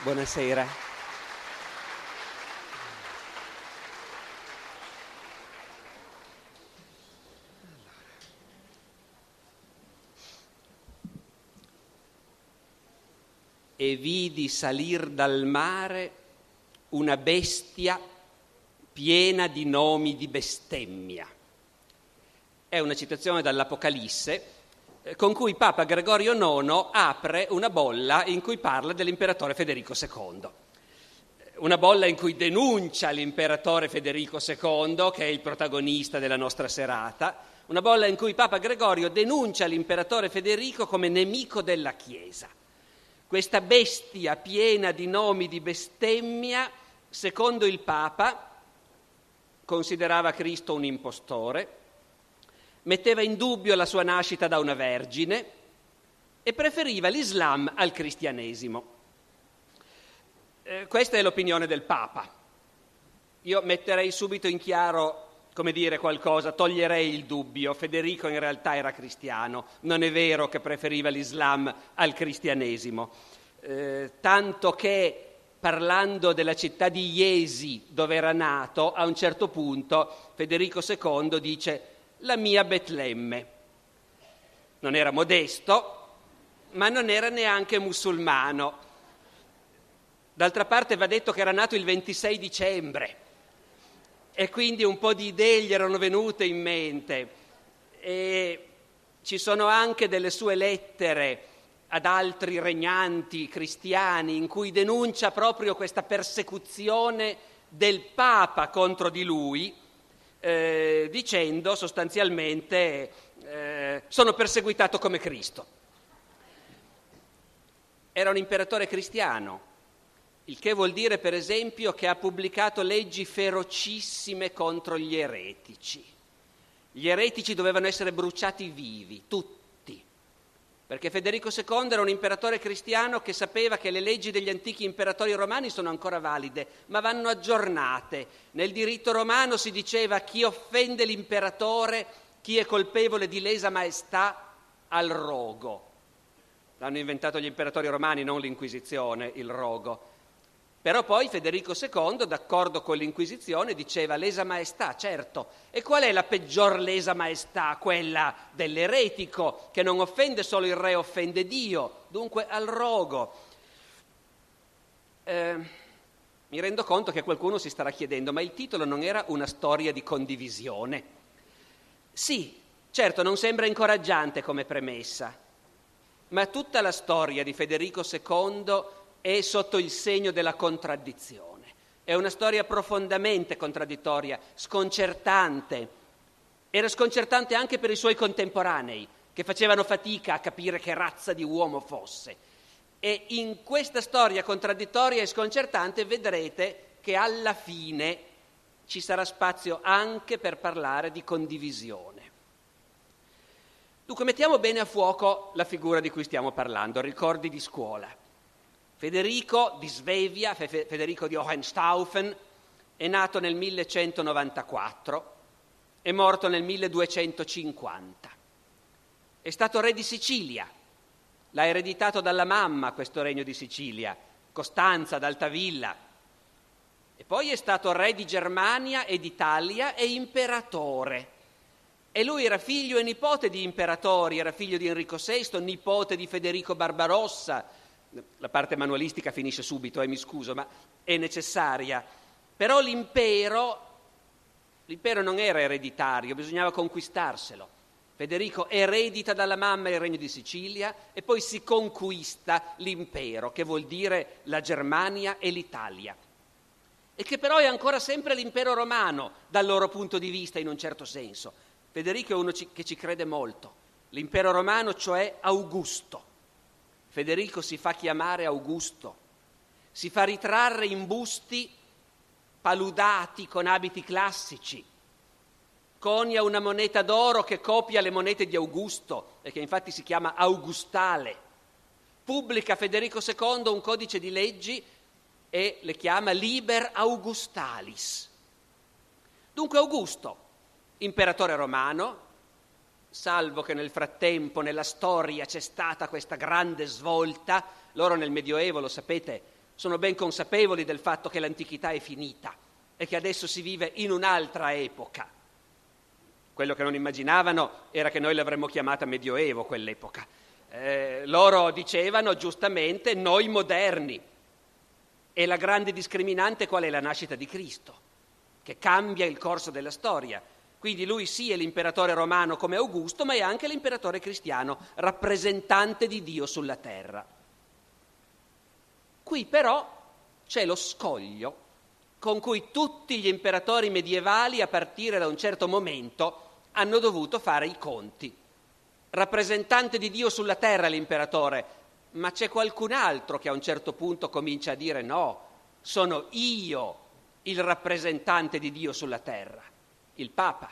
Buonasera. E vidi salir dal mare una bestia piena di nomi di bestemmia. È una citazione dall'Apocalisse con cui Papa Gregorio IX apre una bolla in cui parla dell'imperatore Federico II. Una bolla in cui denuncia l'imperatore Federico II, che è il protagonista della nostra serata, una bolla in cui Papa Gregorio denuncia l'imperatore Federico come nemico della Chiesa. Questa bestia piena di nomi di bestemmia, secondo il Papa, considerava Cristo un impostore, metteva in dubbio la sua nascita da una vergine e preferiva l'Islam al cristianesimo. Eh, questa è l'opinione del Papa. Io metterei subito in chiaro, come dire, qualcosa, toglierei il dubbio. Federico in realtà era cristiano, non è vero che preferiva l'Islam al cristianesimo. Eh, tanto che parlando della città di Iesi dove era nato, a un certo punto Federico II dice la mia Betlemme. Non era modesto, ma non era neanche musulmano. D'altra parte va detto che era nato il 26 dicembre e quindi un po' di idee gli erano venute in mente. E ci sono anche delle sue lettere ad altri regnanti cristiani in cui denuncia proprio questa persecuzione del Papa contro di lui, eh, dicendo sostanzialmente eh, sono perseguitato come Cristo. Era un imperatore cristiano, il che vuol dire per esempio che ha pubblicato leggi ferocissime contro gli eretici. Gli eretici dovevano essere bruciati vivi, tutti perché Federico II era un imperatore cristiano che sapeva che le leggi degli antichi imperatori romani sono ancora valide, ma vanno aggiornate. Nel diritto romano si diceva chi offende l'imperatore, chi è colpevole di lesa maestà, al rogo. L'hanno inventato gli imperatori romani, non l'Inquisizione, il rogo. Però poi Federico II, d'accordo con l'Inquisizione, diceva lesa maestà, certo. E qual è la peggior lesa maestà? Quella dell'eretico, che non offende solo il re, offende Dio, dunque al rogo. Eh, mi rendo conto che qualcuno si starà chiedendo, ma il titolo non era una storia di condivisione? Sì, certo, non sembra incoraggiante come premessa, ma tutta la storia di Federico II è sotto il segno della contraddizione. È una storia profondamente contraddittoria, sconcertante. Era sconcertante anche per i suoi contemporanei, che facevano fatica a capire che razza di uomo fosse. E in questa storia contraddittoria e sconcertante vedrete che alla fine ci sarà spazio anche per parlare di condivisione. Dunque mettiamo bene a fuoco la figura di cui stiamo parlando, ricordi di scuola. Federico di Svevia, Federico di Hohenstaufen, è nato nel 1194 e morto nel 1250. È stato re di Sicilia, l'ha ereditato dalla mamma questo regno di Sicilia, Costanza d'Altavilla. E poi è stato re di Germania e d'Italia e imperatore. E lui era figlio e nipote di imperatori, era figlio di Enrico VI, nipote di Federico Barbarossa, la parte manualistica finisce subito, eh, mi scuso, ma è necessaria. Però l'impero, l'impero non era ereditario, bisognava conquistarselo. Federico eredita dalla mamma il regno di Sicilia e poi si conquista l'impero, che vuol dire la Germania e l'Italia. E che però è ancora sempre l'impero romano dal loro punto di vista in un certo senso. Federico è uno che ci crede molto. L'impero romano, cioè Augusto. Federico si fa chiamare Augusto, si fa ritrarre in busti paludati con abiti classici, conia una moneta d'oro che copia le monete di Augusto e che infatti si chiama Augustale. Pubblica Federico II un codice di leggi e le chiama Liber Augustalis. Dunque Augusto, imperatore romano, salvo che nel frattempo nella storia c'è stata questa grande svolta, loro nel Medioevo, lo sapete, sono ben consapevoli del fatto che l'antichità è finita e che adesso si vive in un'altra epoca. Quello che non immaginavano era che noi l'avremmo chiamata Medioevo quell'epoca. Eh, loro dicevano giustamente noi moderni. E la grande discriminante qual è? La nascita di Cristo, che cambia il corso della storia. Quindi lui sì è l'imperatore romano come Augusto, ma è anche l'imperatore cristiano, rappresentante di Dio sulla terra. Qui però c'è lo scoglio con cui tutti gli imperatori medievali, a partire da un certo momento, hanno dovuto fare i conti. Rappresentante di Dio sulla terra l'imperatore, ma c'è qualcun altro che a un certo punto comincia a dire no, sono io il rappresentante di Dio sulla terra, il Papa.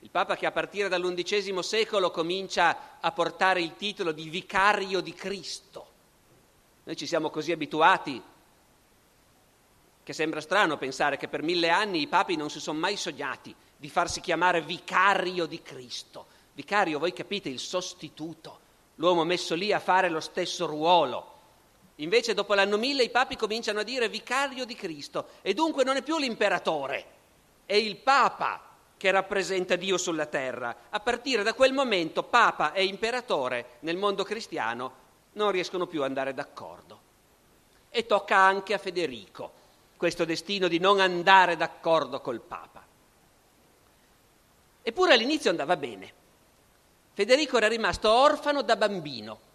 Il Papa che a partire dall'undicesimo secolo comincia a portare il titolo di vicario di Cristo. Noi ci siamo così abituati che sembra strano pensare che per mille anni i papi non si sono mai sognati di farsi chiamare vicario di Cristo. Vicario, voi capite, il sostituto, l'uomo messo lì a fare lo stesso ruolo. Invece dopo l'anno mille i papi cominciano a dire vicario di Cristo e dunque non è più l'imperatore, è il Papa che rappresenta Dio sulla terra. A partire da quel momento Papa e imperatore nel mondo cristiano non riescono più ad andare d'accordo. E tocca anche a Federico questo destino di non andare d'accordo col Papa. Eppure all'inizio andava bene. Federico era rimasto orfano da bambino.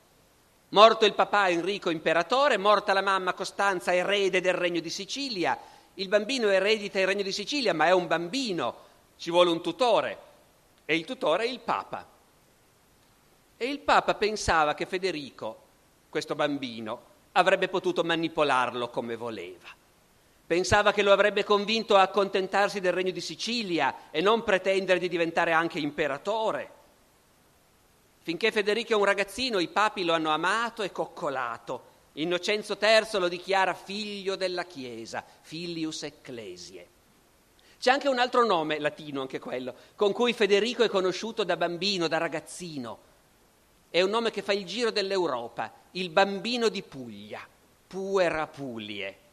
Morto il papà Enrico imperatore, morta la mamma Costanza erede del regno di Sicilia, il bambino eredita il regno di Sicilia, ma è un bambino, ci vuole un tutore e il tutore è il papa. E il papa pensava che Federico, questo bambino, avrebbe potuto manipolarlo come voleva. Pensava che lo avrebbe convinto a accontentarsi del regno di Sicilia e non pretendere di diventare anche imperatore. Finché Federico è un ragazzino, i papi lo hanno amato e coccolato. Innocenzo III lo dichiara figlio della Chiesa, filius ecclesiae. C'è anche un altro nome latino, anche quello, con cui Federico è conosciuto da bambino, da ragazzino. È un nome che fa il giro dell'Europa, il bambino di Puglia, Puera Pulie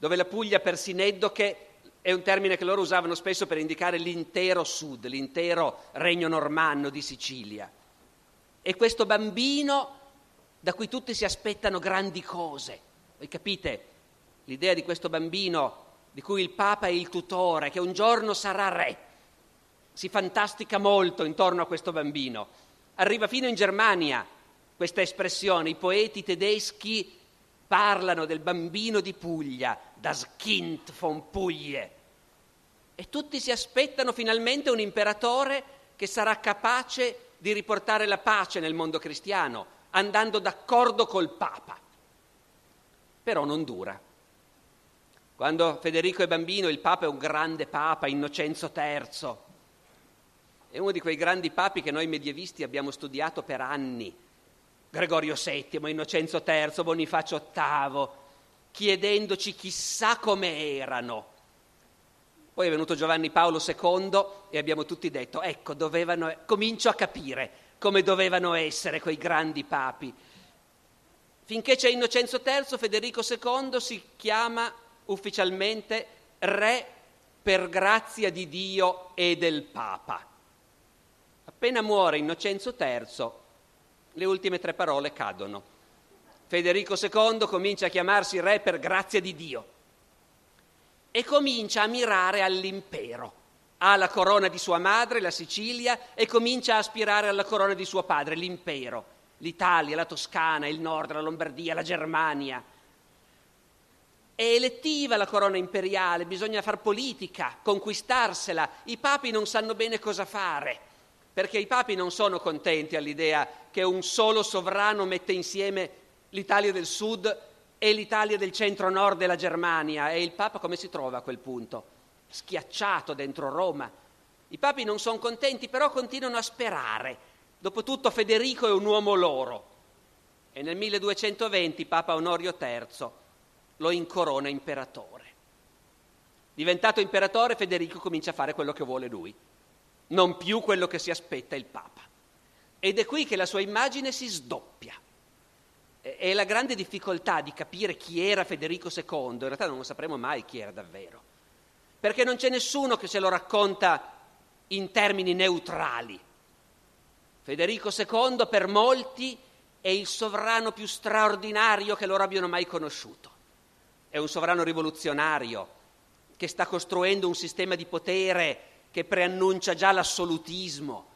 dove la Puglia per Sineddoche è un termine che loro usavano spesso per indicare l'intero sud, l'intero regno normanno di Sicilia. E questo bambino da cui tutti si aspettano grandi cose. Voi capite l'idea di questo bambino di cui il Papa è il tutore, che un giorno sarà re. Si fantastica molto intorno a questo bambino. Arriva fino in Germania questa espressione, i poeti tedeschi parlano del bambino di Puglia, das Kind von Puglie. E tutti si aspettano finalmente un imperatore che sarà capace di riportare la pace nel mondo cristiano, andando d'accordo col Papa. Però non dura. Quando Federico è bambino, il Papa è un grande Papa, Innocenzo III. È uno di quei grandi papi che noi medievisti abbiamo studiato per anni, Gregorio VII, Innocenzo III, Bonifacio VIII, chiedendoci chissà come erano. Poi è venuto Giovanni Paolo II e abbiamo tutti detto, ecco, dovevano, comincio a capire come dovevano essere quei grandi papi. Finché c'è Innocenzo III, Federico II si chiama ufficialmente re per grazia di Dio e del Papa. Appena muore Innocenzo III, le ultime tre parole cadono. Federico II comincia a chiamarsi re per grazia di Dio e comincia a mirare all'impero. Ha la corona di sua madre, la Sicilia, e comincia a aspirare alla corona di suo padre, l'impero. L'Italia, la Toscana, il nord, la Lombardia, la Germania. È elettiva la corona imperiale, bisogna far politica, conquistarsela. I papi non sanno bene cosa fare perché i papi non sono contenti all'idea che un solo sovrano mette insieme l'Italia del Sud e l'Italia del centro-nord della Germania e il Papa come si trova a quel punto? Schiacciato dentro Roma. I papi non sono contenti, però continuano a sperare. Dopotutto Federico è un uomo loro. E nel 1220 Papa Onorio III lo incorona imperatore. Diventato imperatore, Federico comincia a fare quello che vuole lui non più quello che si aspetta il Papa. Ed è qui che la sua immagine si sdoppia. è la grande difficoltà di capire chi era Federico II, in realtà non lo sapremo mai chi era davvero, perché non c'è nessuno che se lo racconta in termini neutrali. Federico II per molti è il sovrano più straordinario che loro abbiano mai conosciuto. È un sovrano rivoluzionario che sta costruendo un sistema di potere che preannuncia già l'assolutismo,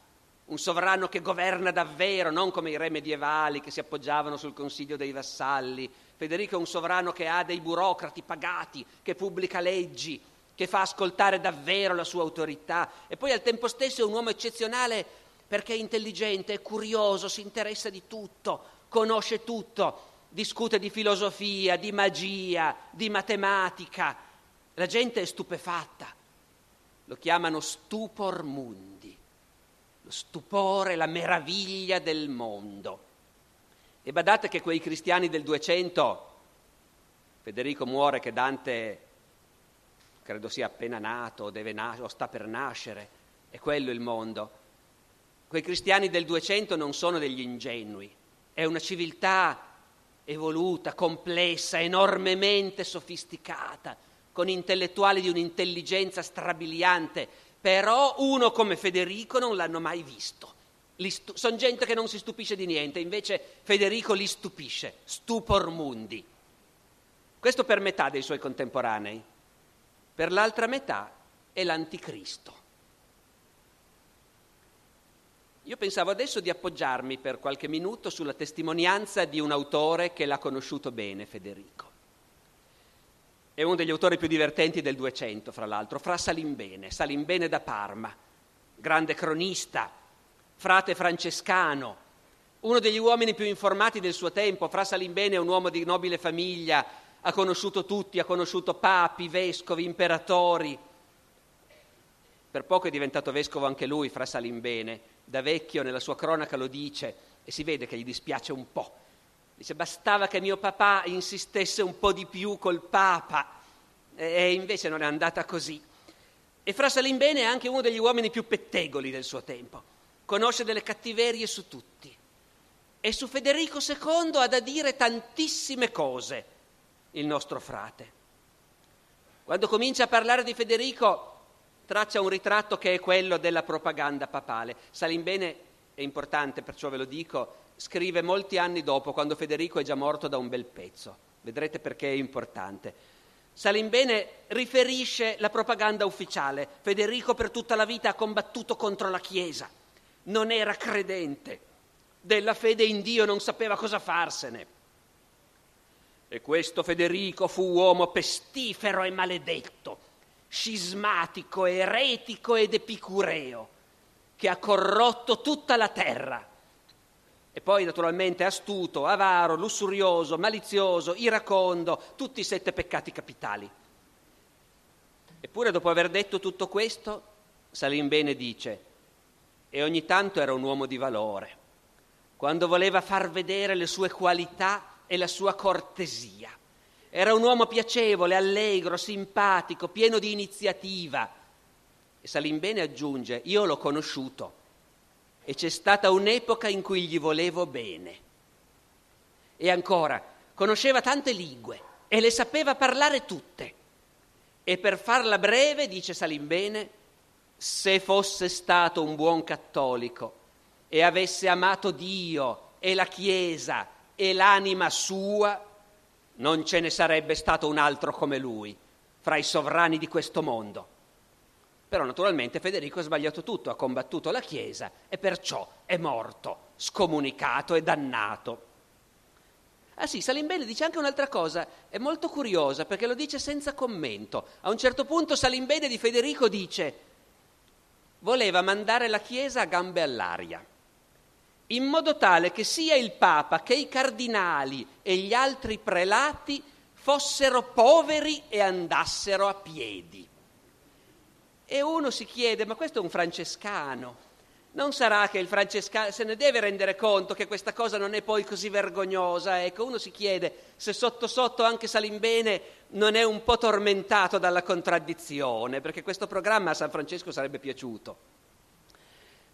un sovrano che governa davvero, non come i re medievali che si appoggiavano sul consiglio dei vassalli. Federico è un sovrano che ha dei burocrati pagati, che pubblica leggi, che fa ascoltare davvero la sua autorità e poi al tempo stesso è un uomo eccezionale perché è intelligente, è curioso, si interessa di tutto, conosce tutto, discute di filosofia, di magia, di matematica. La gente è stupefatta. Lo chiamano stupor mundi, lo stupore, la meraviglia del mondo. E badate che quei cristiani del 200, Federico muore che Dante credo sia appena nato, deve nas- o sta per nascere, è quello il mondo. Quei cristiani del 200 non sono degli ingenui, è una civiltà evoluta, complessa, enormemente sofisticata, con intellettuali di un'intelligenza strabiliante, però uno come Federico non l'hanno mai visto. Stu- sono gente che non si stupisce di niente, invece Federico li stupisce, stupor mundi. Questo per metà dei suoi contemporanei per l'altra metà è l'anticristo. Io pensavo adesso di appoggiarmi per qualche minuto sulla testimonianza di un autore che l'ha conosciuto bene, Federico. È uno degli autori più divertenti del 200, fra l'altro, Fra Salimbene, Salimbene da Parma, grande cronista, frate francescano, uno degli uomini più informati del suo tempo. Fra Salimbene è un uomo di nobile famiglia, ha conosciuto tutti, ha conosciuto papi, vescovi, imperatori. Per poco è diventato vescovo anche lui, fra Salimbene. Da vecchio nella sua cronaca lo dice e si vede che gli dispiace un po'. Dice bastava che mio papà insistesse un po' di più col Papa e invece non è andata così. E fra Salimbene è anche uno degli uomini più pettegoli del suo tempo. Conosce delle cattiverie su tutti. E su Federico II ha da dire tantissime cose il nostro frate. Quando comincia a parlare di Federico traccia un ritratto che è quello della propaganda papale. Salimbene è importante, perciò ve lo dico, scrive molti anni dopo, quando Federico è già morto da un bel pezzo. Vedrete perché è importante. Salimbene riferisce la propaganda ufficiale. Federico per tutta la vita ha combattuto contro la Chiesa, non era credente, della fede in Dio non sapeva cosa farsene. E questo Federico fu uomo pestifero e maledetto, scismatico, eretico ed epicureo, che ha corrotto tutta la terra. E poi naturalmente astuto, avaro, lussurioso, malizioso, iracondo, tutti i sette peccati capitali. Eppure dopo aver detto tutto questo, Salimbene dice, e ogni tanto era un uomo di valore. Quando voleva far vedere le sue qualità, e la sua cortesia. Era un uomo piacevole, allegro, simpatico, pieno di iniziativa. E Salimbene aggiunge, io l'ho conosciuto e c'è stata un'epoca in cui gli volevo bene. E ancora, conosceva tante lingue e le sapeva parlare tutte. E per farla breve, dice Salimbene, se fosse stato un buon cattolico e avesse amato Dio e la Chiesa e l'anima sua, non ce ne sarebbe stato un altro come lui fra i sovrani di questo mondo. Però naturalmente Federico ha sbagliato tutto, ha combattuto la Chiesa e perciò è morto, scomunicato e dannato. Ah sì, Salimbene dice anche un'altra cosa, è molto curiosa perché lo dice senza commento. A un certo punto Salimbene di Federico dice voleva mandare la Chiesa a gambe all'aria in modo tale che sia il Papa che i cardinali e gli altri prelati fossero poveri e andassero a piedi. E uno si chiede, ma questo è un francescano, non sarà che il francescano se ne deve rendere conto che questa cosa non è poi così vergognosa? Ecco, uno si chiede se sotto sotto anche Salimbene non è un po' tormentato dalla contraddizione, perché questo programma a San Francesco sarebbe piaciuto.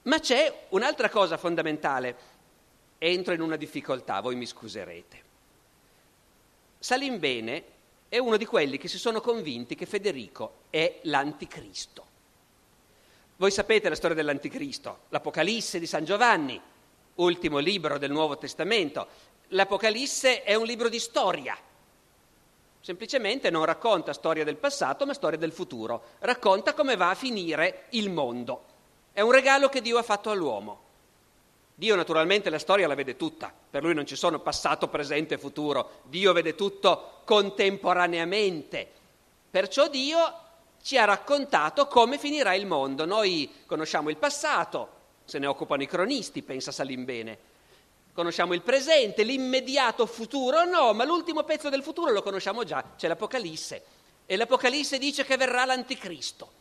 Ma c'è un'altra cosa fondamentale. Entro in una difficoltà, voi mi scuserete. Salimbene è uno di quelli che si sono convinti che Federico è l'anticristo. Voi sapete la storia dell'anticristo, l'Apocalisse di San Giovanni, ultimo libro del Nuovo Testamento. L'Apocalisse è un libro di storia, semplicemente non racconta storia del passato, ma storia del futuro, racconta come va a finire il mondo. È un regalo che Dio ha fatto all'uomo. Dio naturalmente la storia la vede tutta, per lui non ci sono passato, presente e futuro, Dio vede tutto contemporaneamente. Perciò Dio ci ha raccontato come finirà il mondo. Noi conosciamo il passato, se ne occupano i cronisti, pensa Salimbene. Conosciamo il presente, l'immediato futuro no, ma l'ultimo pezzo del futuro lo conosciamo già, c'è l'Apocalisse. E l'Apocalisse dice che verrà l'anticristo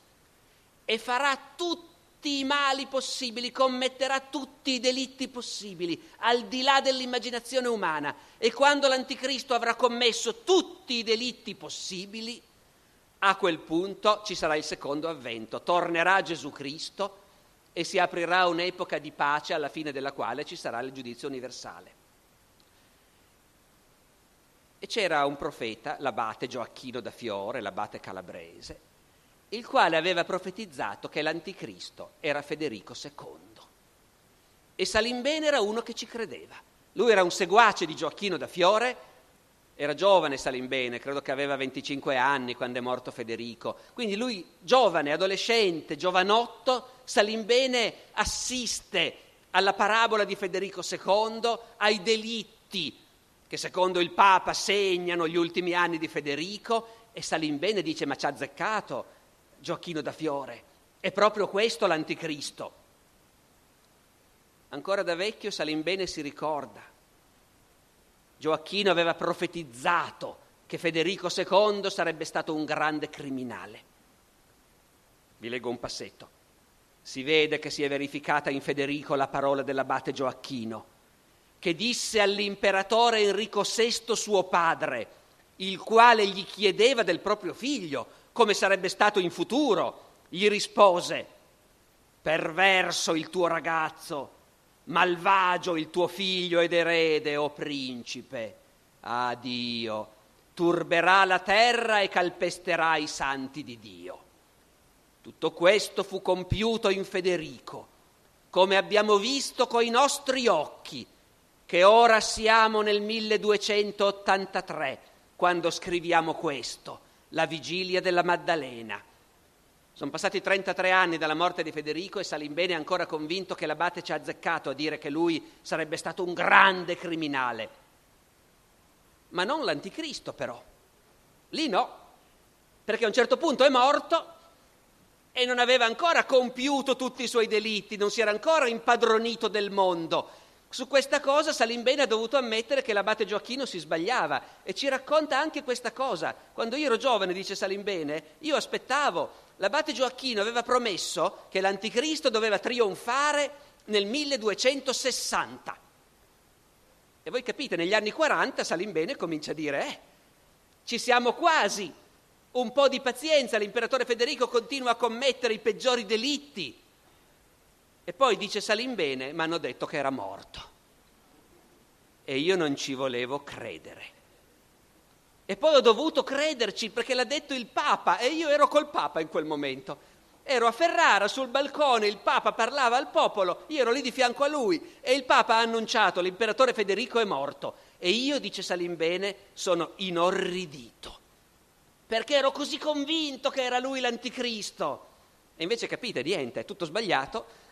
e farà tutto tutti i mali possibili, commetterà tutti i delitti possibili, al di là dell'immaginazione umana. E quando l'anticristo avrà commesso tutti i delitti possibili, a quel punto ci sarà il secondo avvento. Tornerà Gesù Cristo e si aprirà un'epoca di pace alla fine della quale ci sarà il giudizio universale. E c'era un profeta, l'abate Gioacchino da Fiore, l'abate calabrese, il quale aveva profetizzato che l'anticristo era Federico II. E Salimbene era uno che ci credeva. Lui era un seguace di Gioacchino da Fiore, era giovane Salimbene, credo che aveva 25 anni quando è morto Federico. Quindi lui, giovane, adolescente, giovanotto, Salimbene assiste alla parabola di Federico II, ai delitti che secondo il Papa segnano gli ultimi anni di Federico e Salimbene dice ma ci ha azzeccato, Gioacchino da Fiore. È proprio questo l'anticristo. Ancora da vecchio Salimbene si ricorda. Gioacchino aveva profetizzato che Federico II sarebbe stato un grande criminale. Vi leggo un passetto. Si vede che si è verificata in Federico la parola dell'abate Gioacchino, che disse all'imperatore Enrico VI suo padre, il quale gli chiedeva del proprio figlio, come sarebbe stato in futuro, gli rispose, perverso il tuo ragazzo, malvagio il tuo figlio ed erede, o oh principe. Ah Dio, turberà la terra e calpesterà i santi di Dio. Tutto questo fu compiuto in Federico, come abbiamo visto coi nostri occhi, che ora siamo nel 1283, quando scriviamo questo la vigilia della Maddalena. Sono passati 33 anni dalla morte di Federico e Salimbene è ancora convinto che l'abate ci ha azzeccato a dire che lui sarebbe stato un grande criminale. Ma non l'anticristo però. Lì no, perché a un certo punto è morto e non aveva ancora compiuto tutti i suoi delitti, non si era ancora impadronito del mondo su questa cosa Salimbene ha dovuto ammettere che l'abate Gioacchino si sbagliava e ci racconta anche questa cosa. Quando io ero giovane, dice Salimbene, io aspettavo, l'abate Gioacchino aveva promesso che l'anticristo doveva trionfare nel 1260. E voi capite, negli anni 40 Salimbene comincia a dire, eh, ci siamo quasi, un po' di pazienza, l'imperatore Federico continua a commettere i peggiori delitti e poi dice Salimbene, mi hanno detto che era morto. E io non ci volevo credere. E poi ho dovuto crederci perché l'ha detto il Papa e io ero col Papa in quel momento. Ero a Ferrara sul balcone, il Papa parlava al popolo, io ero lì di fianco a lui e il Papa ha annunciato l'imperatore Federico è morto. E io, dice Salimbene, sono inorridito. Perché ero così convinto che era lui l'anticristo. E invece capite, niente, è tutto sbagliato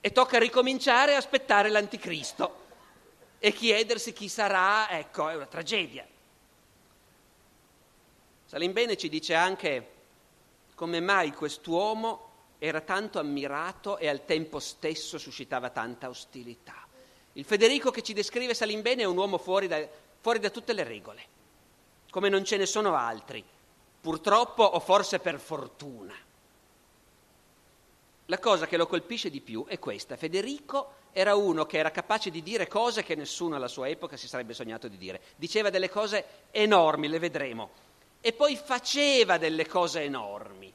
e tocca ricominciare a aspettare l'anticristo e chiedersi chi sarà, ecco, è una tragedia. Salimbene ci dice anche come mai quest'uomo era tanto ammirato e al tempo stesso suscitava tanta ostilità. Il Federico che ci descrive Salimbene è un uomo fuori da, fuori da tutte le regole, come non ce ne sono altri, purtroppo o forse per fortuna. La cosa che lo colpisce di più è questa. Federico era uno che era capace di dire cose che nessuno alla sua epoca si sarebbe sognato di dire. Diceva delle cose enormi, le vedremo. E poi faceva delle cose enormi.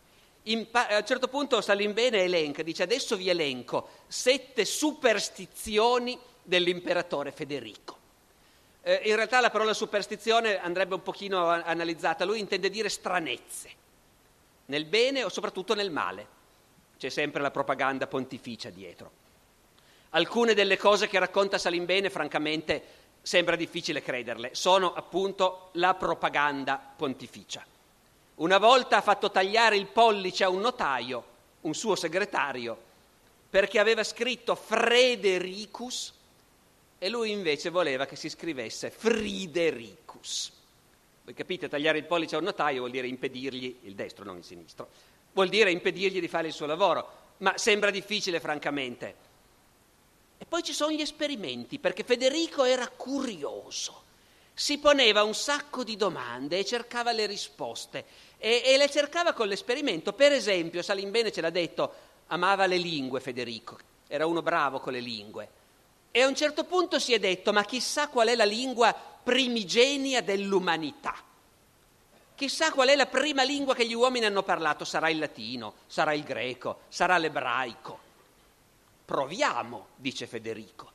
Pa- a un certo punto Salimbene elenca, dice adesso vi elenco sette superstizioni dell'imperatore Federico. Eh, in realtà la parola superstizione andrebbe un pochino analizzata, lui intende dire stranezze, nel bene o soprattutto nel male. C'è sempre la propaganda pontificia dietro. Alcune delle cose che racconta Salimbene, francamente, sembra difficile crederle, sono appunto la propaganda pontificia. Una volta ha fatto tagliare il pollice a un notaio, un suo segretario, perché aveva scritto Fredericus e lui invece voleva che si scrivesse Fridericus. Voi capite, tagliare il pollice a un notaio vuol dire impedirgli, il destro non il sinistro, vuol dire impedirgli di fare il suo lavoro, ma sembra difficile francamente. E poi ci sono gli esperimenti, perché Federico era curioso si poneva un sacco di domande e cercava le risposte e, e, le cercava con l'esperimento. Per esempio, Salimbene ce l'ha detto, amava le lingue Federico, era uno bravo con le lingue. E a un certo punto si è detto, ma chissà qual è la lingua primigenia dell'umanità. Chissà qual è la prima lingua che gli uomini hanno parlato, sarà il latino, sarà il greco, sarà l'ebraico. Proviamo, dice Federico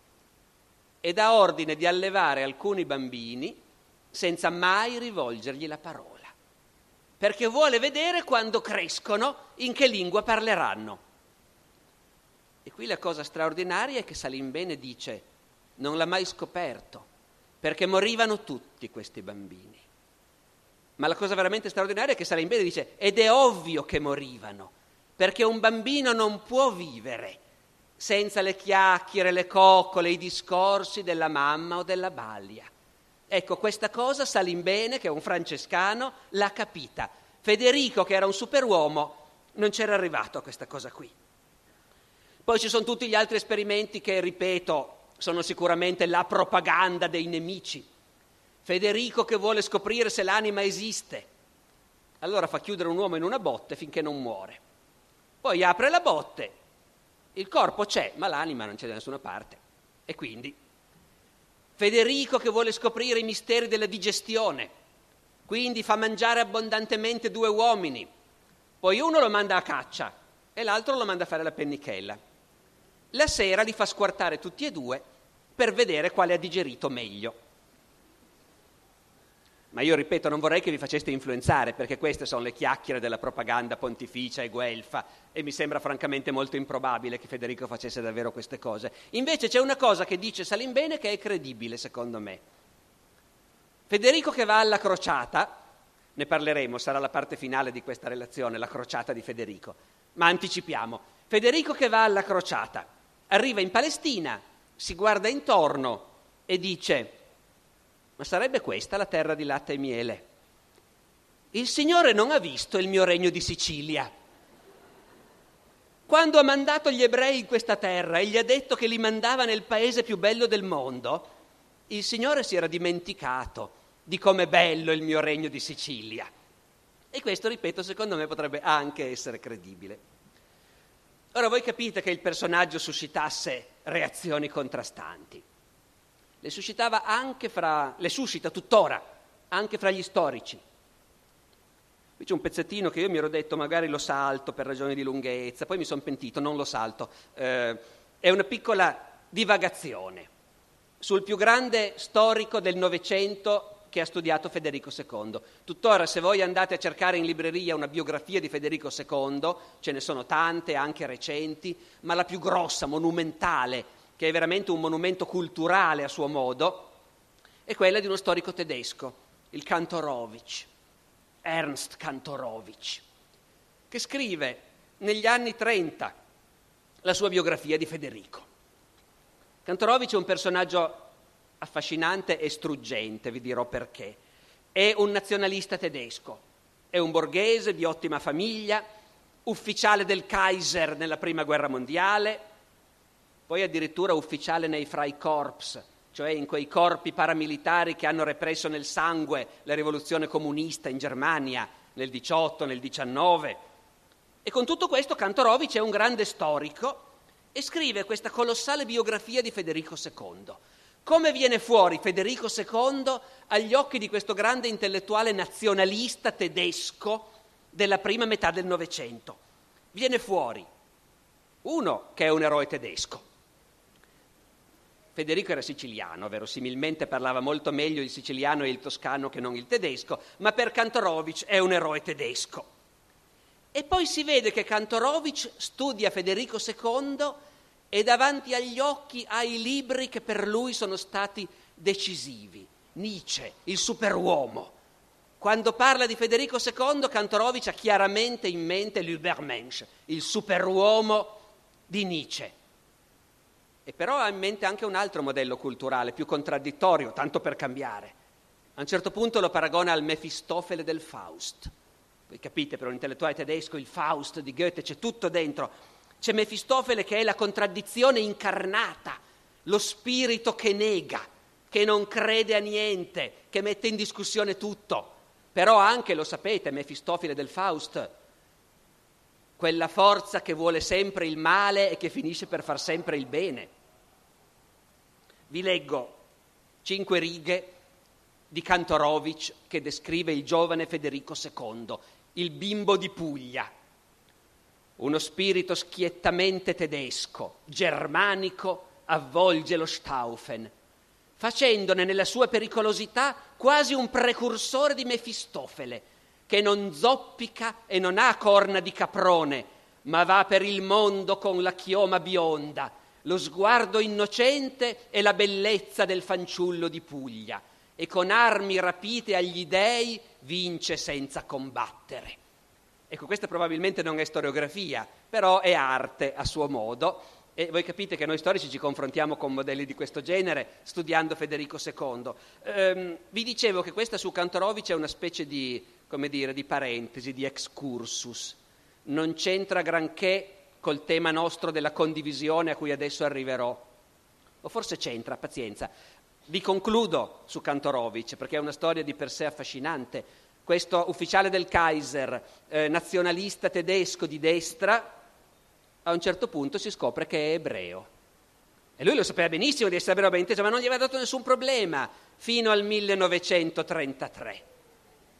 e dà ordine di allevare alcuni bambini senza mai rivolgergli la parola, perché vuole vedere quando crescono in che lingua parleranno. E qui la cosa straordinaria è che Salimbene dice non l'ha mai scoperto, perché morivano tutti questi bambini. Ma la cosa veramente straordinaria è che Salimbene dice ed è ovvio che morivano, perché un bambino non può vivere senza le chiacchiere, le coccole, i discorsi della mamma o della balia. Ecco, questa cosa Salimbene, che è un francescano, l'ha capita. Federico, che era un superuomo, non c'era arrivato a questa cosa qui. Poi ci sono tutti gli altri esperimenti che, ripeto, sono sicuramente la propaganda dei nemici. Federico che vuole scoprire se l'anima esiste. Allora fa chiudere un uomo in una botte finché non muore. Poi apre la botte il corpo c'è, ma l'anima non c'è da nessuna parte. E quindi Federico che vuole scoprire i misteri della digestione, quindi fa mangiare abbondantemente due uomini, poi uno lo manda a caccia e l'altro lo manda a fare la pennichella. La sera li fa squartare tutti e due per vedere quale ha digerito meglio. Ma io ripeto, non vorrei che vi faceste influenzare, perché queste sono le chiacchiere della propaganda pontificia e guelfa, e mi sembra francamente molto improbabile che Federico facesse davvero queste cose. Invece c'è una cosa che dice Salimbene che è credibile, secondo me. Federico che va alla crociata, ne parleremo, sarà la parte finale di questa relazione, la crociata di Federico, ma anticipiamo. Federico che va alla crociata, arriva in Palestina, si guarda intorno e dice ma sarebbe questa la terra di latte e miele? Il Signore non ha visto il mio regno di Sicilia. Quando ha mandato gli ebrei in questa terra e gli ha detto che li mandava nel paese più bello del mondo, il Signore si era dimenticato di com'è bello il mio regno di Sicilia. E questo, ripeto, secondo me potrebbe anche essere credibile. Ora voi capite che il personaggio suscitasse reazioni contrastanti le suscitava anche fra, le suscita tuttora, anche fra gli storici. Qui c'è un pezzettino che io mi ero detto magari lo salto per ragioni di lunghezza, poi mi sono pentito, non lo salto. Eh, è una piccola divagazione sul più grande storico del Novecento che ha studiato Federico II. Tuttora se voi andate a cercare in libreria una biografia di Federico II, ce ne sono tante, anche recenti, ma la più grossa, monumentale, che è veramente un monumento culturale a suo modo, è quella di uno storico tedesco, il Kantorowicz, Ernst Kantorowicz, che scrive negli anni 30 la sua biografia di Federico. Kantorowicz è un personaggio affascinante e struggente, vi dirò perché. È un nazionalista tedesco, è un borghese di ottima famiglia, ufficiale del Kaiser nella Prima Guerra Mondiale, poi addirittura ufficiale nei Freikorps, cioè in quei corpi paramilitari che hanno represso nel sangue la rivoluzione comunista in Germania nel 18, nel 19. E con tutto questo Kantorowicz è un grande storico e scrive questa colossale biografia di Federico II. Come viene fuori Federico II agli occhi di questo grande intellettuale nazionalista tedesco della prima metà del Novecento? Viene fuori uno che è un eroe tedesco, Federico era siciliano, verosimilmente parlava molto meglio il siciliano e il toscano che non il tedesco, ma per Kantorowicz è un eroe tedesco. E poi si vede che Kantorowicz studia Federico II e davanti agli occhi ha i libri che per lui sono stati decisivi. Nietzsche, il superuomo. Quando parla di Federico II, Kantorowicz ha chiaramente in mente l'Übermensch, il superuomo di Nietzsche. E però ha in mente anche un altro modello culturale, più contraddittorio, tanto per cambiare. A un certo punto lo paragona al Mefistofele del Faust. Voi capite, per un intellettuale tedesco il Faust di Goethe c'è tutto dentro. C'è Mefistofele che è la contraddizione incarnata, lo spirito che nega, che non crede a niente, che mette in discussione tutto. Però anche, lo sapete, Mefistofele del Faust quella forza che vuole sempre il male e che finisce per far sempre il bene. Vi leggo cinque righe di Kantorowicz che descrive il giovane Federico II, il bimbo di Puglia. Uno spirito schiettamente tedesco, germanico, avvolge lo Staufen, facendone nella sua pericolosità quasi un precursore di Mefistofele, che non zoppica e non ha corna di caprone, ma va per il mondo con la chioma bionda, lo sguardo innocente e la bellezza del fanciullo di Puglia, e con armi rapite agli dei vince senza combattere. Ecco, questa probabilmente non è storiografia, però è arte a suo modo. E voi capite che noi storici ci confrontiamo con modelli di questo genere studiando Federico II. Ehm, vi dicevo che questa su Kantorowicz è una specie di come dire, di parentesi, di excursus. Non c'entra granché col tema nostro della condivisione a cui adesso arriverò. O forse c'entra, pazienza. Vi concludo su Kantorowicz, perché è una storia di per sé affascinante. Questo ufficiale del Kaiser, eh, nazionalista tedesco di destra, a un certo punto si scopre che è ebreo. E lui lo sapeva benissimo di essere ebreo ben ma non gli aveva dato nessun problema fino al 1933.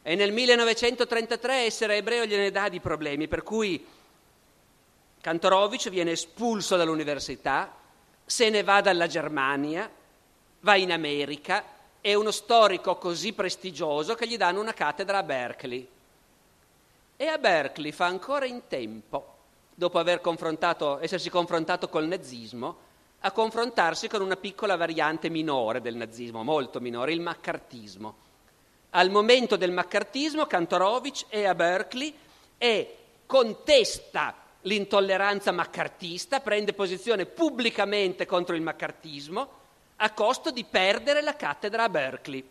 E nel 1933 essere ebreo gliene dà di problemi, per cui Kantorowicz viene espulso dall'università, se ne va dalla Germania, va in America, è uno storico così prestigioso che gli danno una cattedra a Berkeley. E a Berkeley fa ancora in tempo, dopo aver confrontato, essersi confrontato col nazismo, a confrontarsi con una piccola variante minore del nazismo, molto minore, il maccartismo al momento del maccartismo Kantorowicz è a Berkeley e contesta l'intolleranza maccartista, prende posizione pubblicamente contro il maccartismo a costo di perdere la cattedra a Berkeley.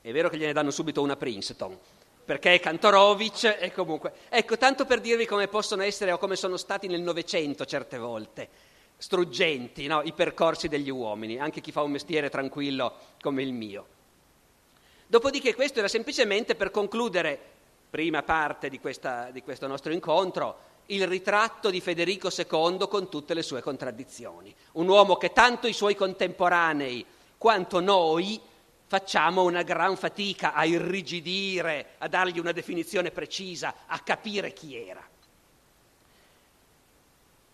È vero che gliene danno subito una Princeton, perché è comunque... Ecco, tanto per dirvi come possono essere o come sono stati nel Novecento certe volte, struggenti no? i percorsi degli uomini, anche chi fa un mestiere tranquillo come il mio. Dopodiché questo era semplicemente per concludere, prima parte di, questa, di questo nostro incontro, il ritratto di Federico II con tutte le sue contraddizioni. Un uomo che tanto i suoi contemporanei quanto noi facciamo una gran fatica a irrigidire, a dargli una definizione precisa, a capire chi era.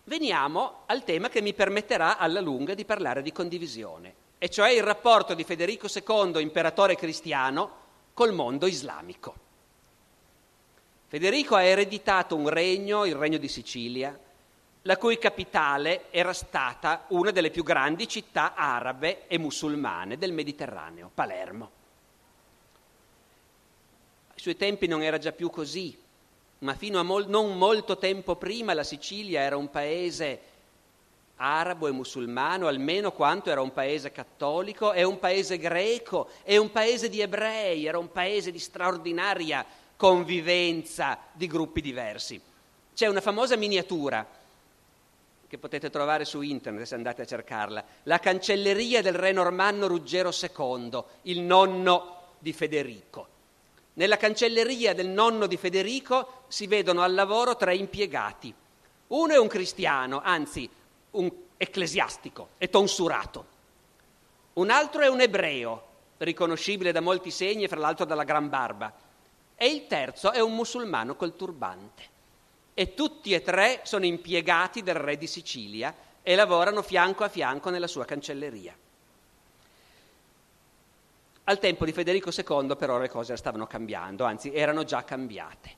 Veniamo al tema che mi permetterà alla lunga di parlare di condivisione e cioè il rapporto di Federico II, imperatore cristiano, col mondo islamico. Federico ha ereditato un regno, il regno di Sicilia, la cui capitale era stata una delle più grandi città arabe e musulmane del Mediterraneo, Palermo. Ai suoi tempi non era già più così, ma fino a mol- non molto tempo prima la Sicilia era un paese arabo e musulmano, almeno quanto era un paese cattolico, è un paese greco, è un paese di ebrei, era un paese di straordinaria convivenza di gruppi diversi. C'è una famosa miniatura che potete trovare su internet se andate a cercarla, la cancelleria del re normanno Ruggero II, il nonno di Federico. Nella cancelleria del nonno di Federico si vedono al lavoro tre impiegati. Uno è un cristiano, anzi un ecclesiastico e tonsurato. Un altro è un ebreo, riconoscibile da molti segni e fra l'altro dalla gran barba. E il terzo è un musulmano col turbante. E tutti e tre sono impiegati del re di Sicilia e lavorano fianco a fianco nella sua cancelleria. Al tempo di Federico II però le cose stavano cambiando, anzi erano già cambiate,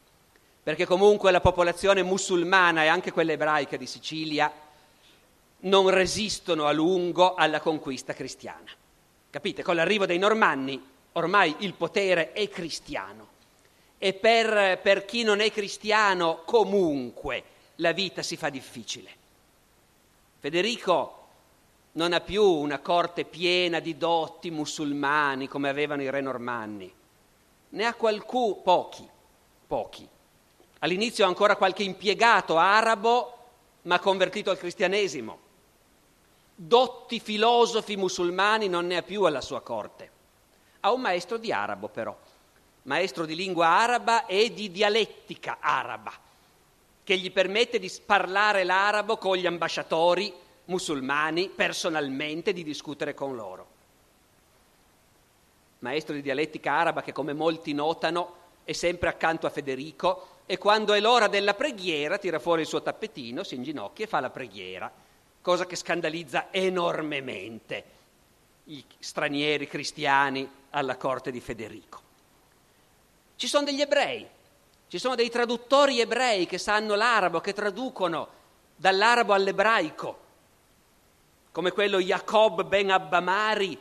perché comunque la popolazione musulmana e anche quella ebraica di Sicilia non resistono a lungo alla conquista cristiana. Capite? Con l'arrivo dei normanni ormai il potere è cristiano e per, per chi non è cristiano comunque la vita si fa difficile. Federico non ha più una corte piena di dotti musulmani come avevano i re normanni, ne ha qualcuno, pochi, pochi. All'inizio ancora qualche impiegato arabo, ma convertito al cristianesimo. Dotti filosofi musulmani non ne ha più alla sua corte. Ha un maestro di arabo però, maestro di lingua araba e di dialettica araba, che gli permette di parlare l'arabo con gli ambasciatori musulmani personalmente di discutere con loro. Maestro di dialettica araba che come molti notano è sempre accanto a Federico e quando è l'ora della preghiera tira fuori il suo tappetino, si inginocchia e fa la preghiera, cosa che scandalizza enormemente gli stranieri cristiani alla corte di Federico. Ci sono degli ebrei, ci sono dei traduttori ebrei che sanno l'arabo, che traducono dall'arabo all'ebraico come quello Jacob ben Abbamari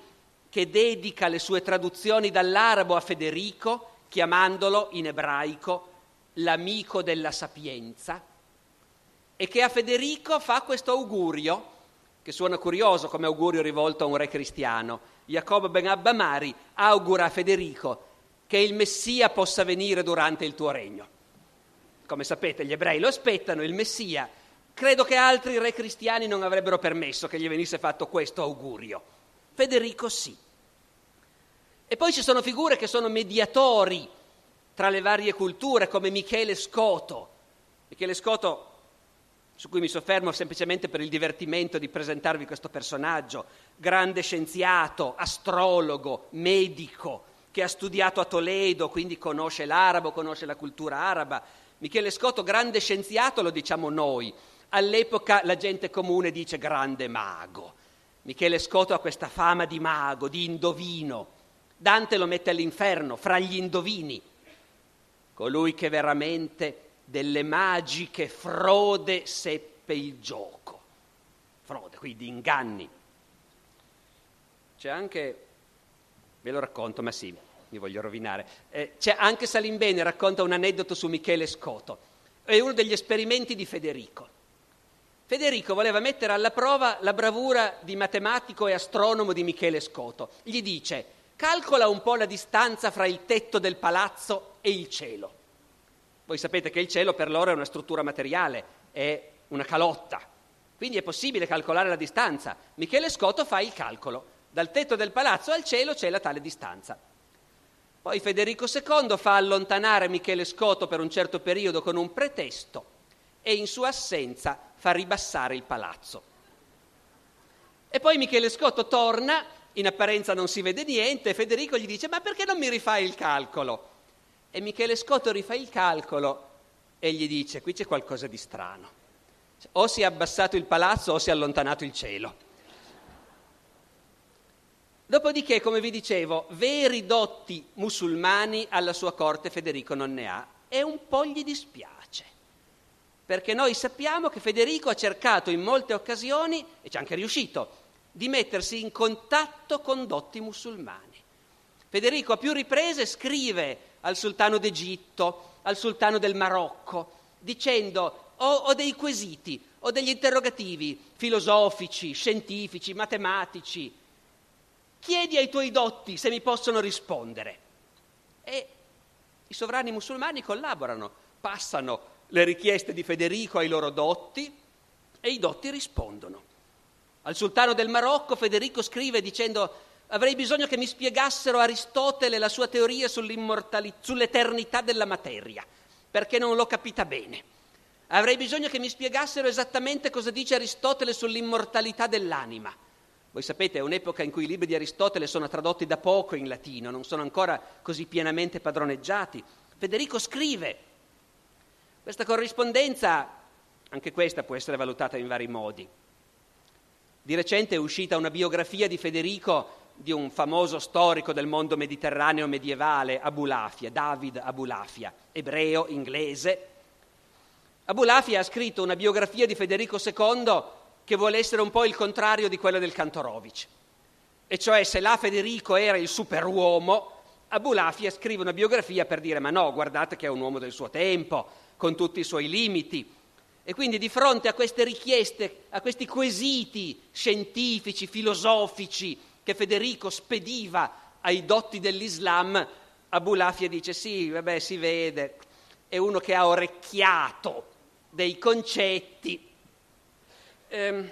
che dedica le sue traduzioni dall'arabo a Federico, chiamandolo in ebraico l'amico della sapienza, e che a Federico fa questo augurio, che suona curioso come augurio rivolto a un re cristiano. Jacob ben Abbamari augura a Federico che il Messia possa venire durante il tuo regno. Come sapete, gli ebrei lo aspettano, il Messia Credo che altri re cristiani non avrebbero permesso che gli venisse fatto questo augurio. Federico sì. E poi ci sono figure che sono mediatori tra le varie culture, come Michele Scoto. Michele Scoto, su cui mi soffermo semplicemente per il divertimento di presentarvi questo personaggio, grande scienziato, astrologo, medico, che ha studiato a Toledo, quindi conosce l'arabo, conosce la cultura araba. Michele Scoto, grande scienziato, lo diciamo noi, All'epoca la gente comune dice grande mago. Michele Scoto ha questa fama di mago, di indovino. Dante lo mette all'inferno, fra gli indovini. Colui che veramente delle magiche frode seppe il gioco. Frode, quindi inganni. C'è anche, ve lo racconto, ma sì, mi voglio rovinare. Eh, c'è anche Salimbene racconta un aneddoto su Michele Scoto. È uno degli esperimenti di Federico. Federico voleva mettere alla prova la bravura di matematico e astronomo di Michele Scoto. Gli dice, calcola un po' la distanza fra il tetto del palazzo e il cielo. Voi sapete che il cielo per loro è una struttura materiale, è una calotta, quindi è possibile calcolare la distanza. Michele Scoto fa il calcolo. Dal tetto del palazzo al cielo c'è la tale distanza. Poi Federico II fa allontanare Michele Scoto per un certo periodo con un pretesto e in sua assenza fa ribassare il palazzo. E poi Michele Scotto torna, in apparenza non si vede niente, e Federico gli dice ma perché non mi rifai il calcolo? E Michele Scotto rifà il calcolo e gli dice qui c'è qualcosa di strano. O si è abbassato il palazzo o si è allontanato il cielo. Dopodiché, come vi dicevo, veri dotti musulmani alla sua corte Federico non ne ha e un po' gli dispiace perché noi sappiamo che Federico ha cercato in molte occasioni, e ci è anche riuscito, di mettersi in contatto con dotti musulmani. Federico a più riprese scrive al sultano d'Egitto, al sultano del Marocco, dicendo ho, ho dei quesiti, ho degli interrogativi filosofici, scientifici, matematici, chiedi ai tuoi dotti se mi possono rispondere. E i sovrani musulmani collaborano, passano le richieste di Federico ai loro dotti e i dotti rispondono. Al sultano del Marocco Federico scrive dicendo avrei bisogno che mi spiegassero Aristotele la sua teoria sull'eternità della materia, perché non l'ho capita bene. Avrei bisogno che mi spiegassero esattamente cosa dice Aristotele sull'immortalità dell'anima. Voi sapete, è un'epoca in cui i libri di Aristotele sono tradotti da poco in latino, non sono ancora così pienamente padroneggiati. Federico scrive questa corrispondenza, anche questa può essere valutata in vari modi. Di recente è uscita una biografia di Federico di un famoso storico del mondo mediterraneo medievale, Abulafia, David Abulafia, ebreo, inglese. Abulafia ha scritto una biografia di Federico II che vuole essere un po' il contrario di quella del Cantorovic. E cioè se là Federico era il superuomo, Abulafia scrive una biografia per dire ma no, guardate che è un uomo del suo tempo, con tutti i suoi limiti. E quindi di fronte a queste richieste, a questi quesiti scientifici, filosofici, che Federico spediva ai dotti dell'Islam, Abulafia dice sì, vabbè, si vede, è uno che ha orecchiato dei concetti. Ehm,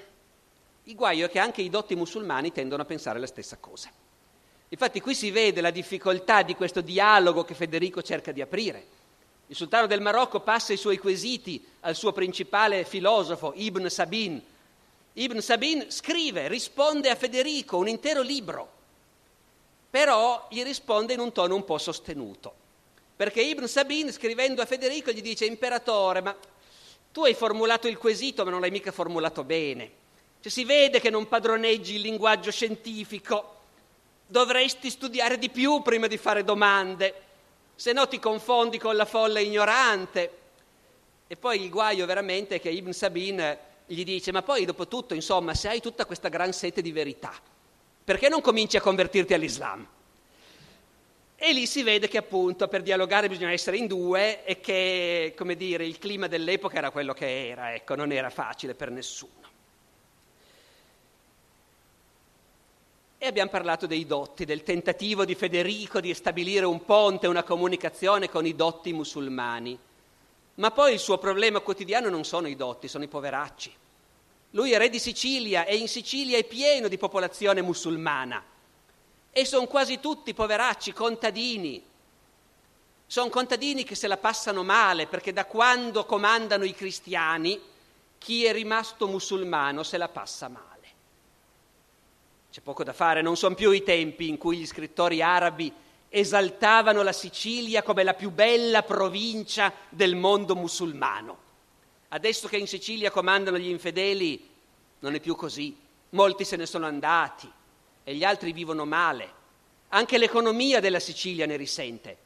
il guaio è che anche i dotti musulmani tendono a pensare la stessa cosa. Infatti qui si vede la difficoltà di questo dialogo che Federico cerca di aprire. Il sultano del Marocco passa i suoi quesiti al suo principale filosofo, Ibn Sabin, Ibn Sabin scrive, risponde a Federico un intero libro, però gli risponde in un tono un po' sostenuto, perché Ibn Sabin scrivendo a Federico gli dice, imperatore, ma tu hai formulato il quesito ma non l'hai mica formulato bene, cioè, si vede che non padroneggi il linguaggio scientifico, dovresti studiare di più prima di fare domande, se no ti confondi con la folla ignorante. E poi il guaio veramente è che Ibn Sabin gli dice, ma poi dopo tutto, insomma, se hai tutta questa gran sete di verità, perché non cominci a convertirti all'Islam? E lì si vede che appunto per dialogare bisogna essere in due e che, come dire, il clima dell'epoca era quello che era, ecco, non era facile per nessuno. E abbiamo parlato dei dotti, del tentativo di Federico di stabilire un ponte, una comunicazione con i dotti musulmani. Ma poi il suo problema quotidiano non sono i dotti, sono i poveracci. Lui è re di Sicilia e in Sicilia è pieno di popolazione musulmana e sono quasi tutti poveracci, contadini. Sono contadini che se la passano male perché da quando comandano i cristiani chi è rimasto musulmano se la passa male. C'è poco da fare, non sono più i tempi in cui gli scrittori arabi esaltavano la Sicilia come la più bella provincia del mondo musulmano. Adesso che in Sicilia comandano gli infedeli non è più così, molti se ne sono andati e gli altri vivono male. Anche l'economia della Sicilia ne risente.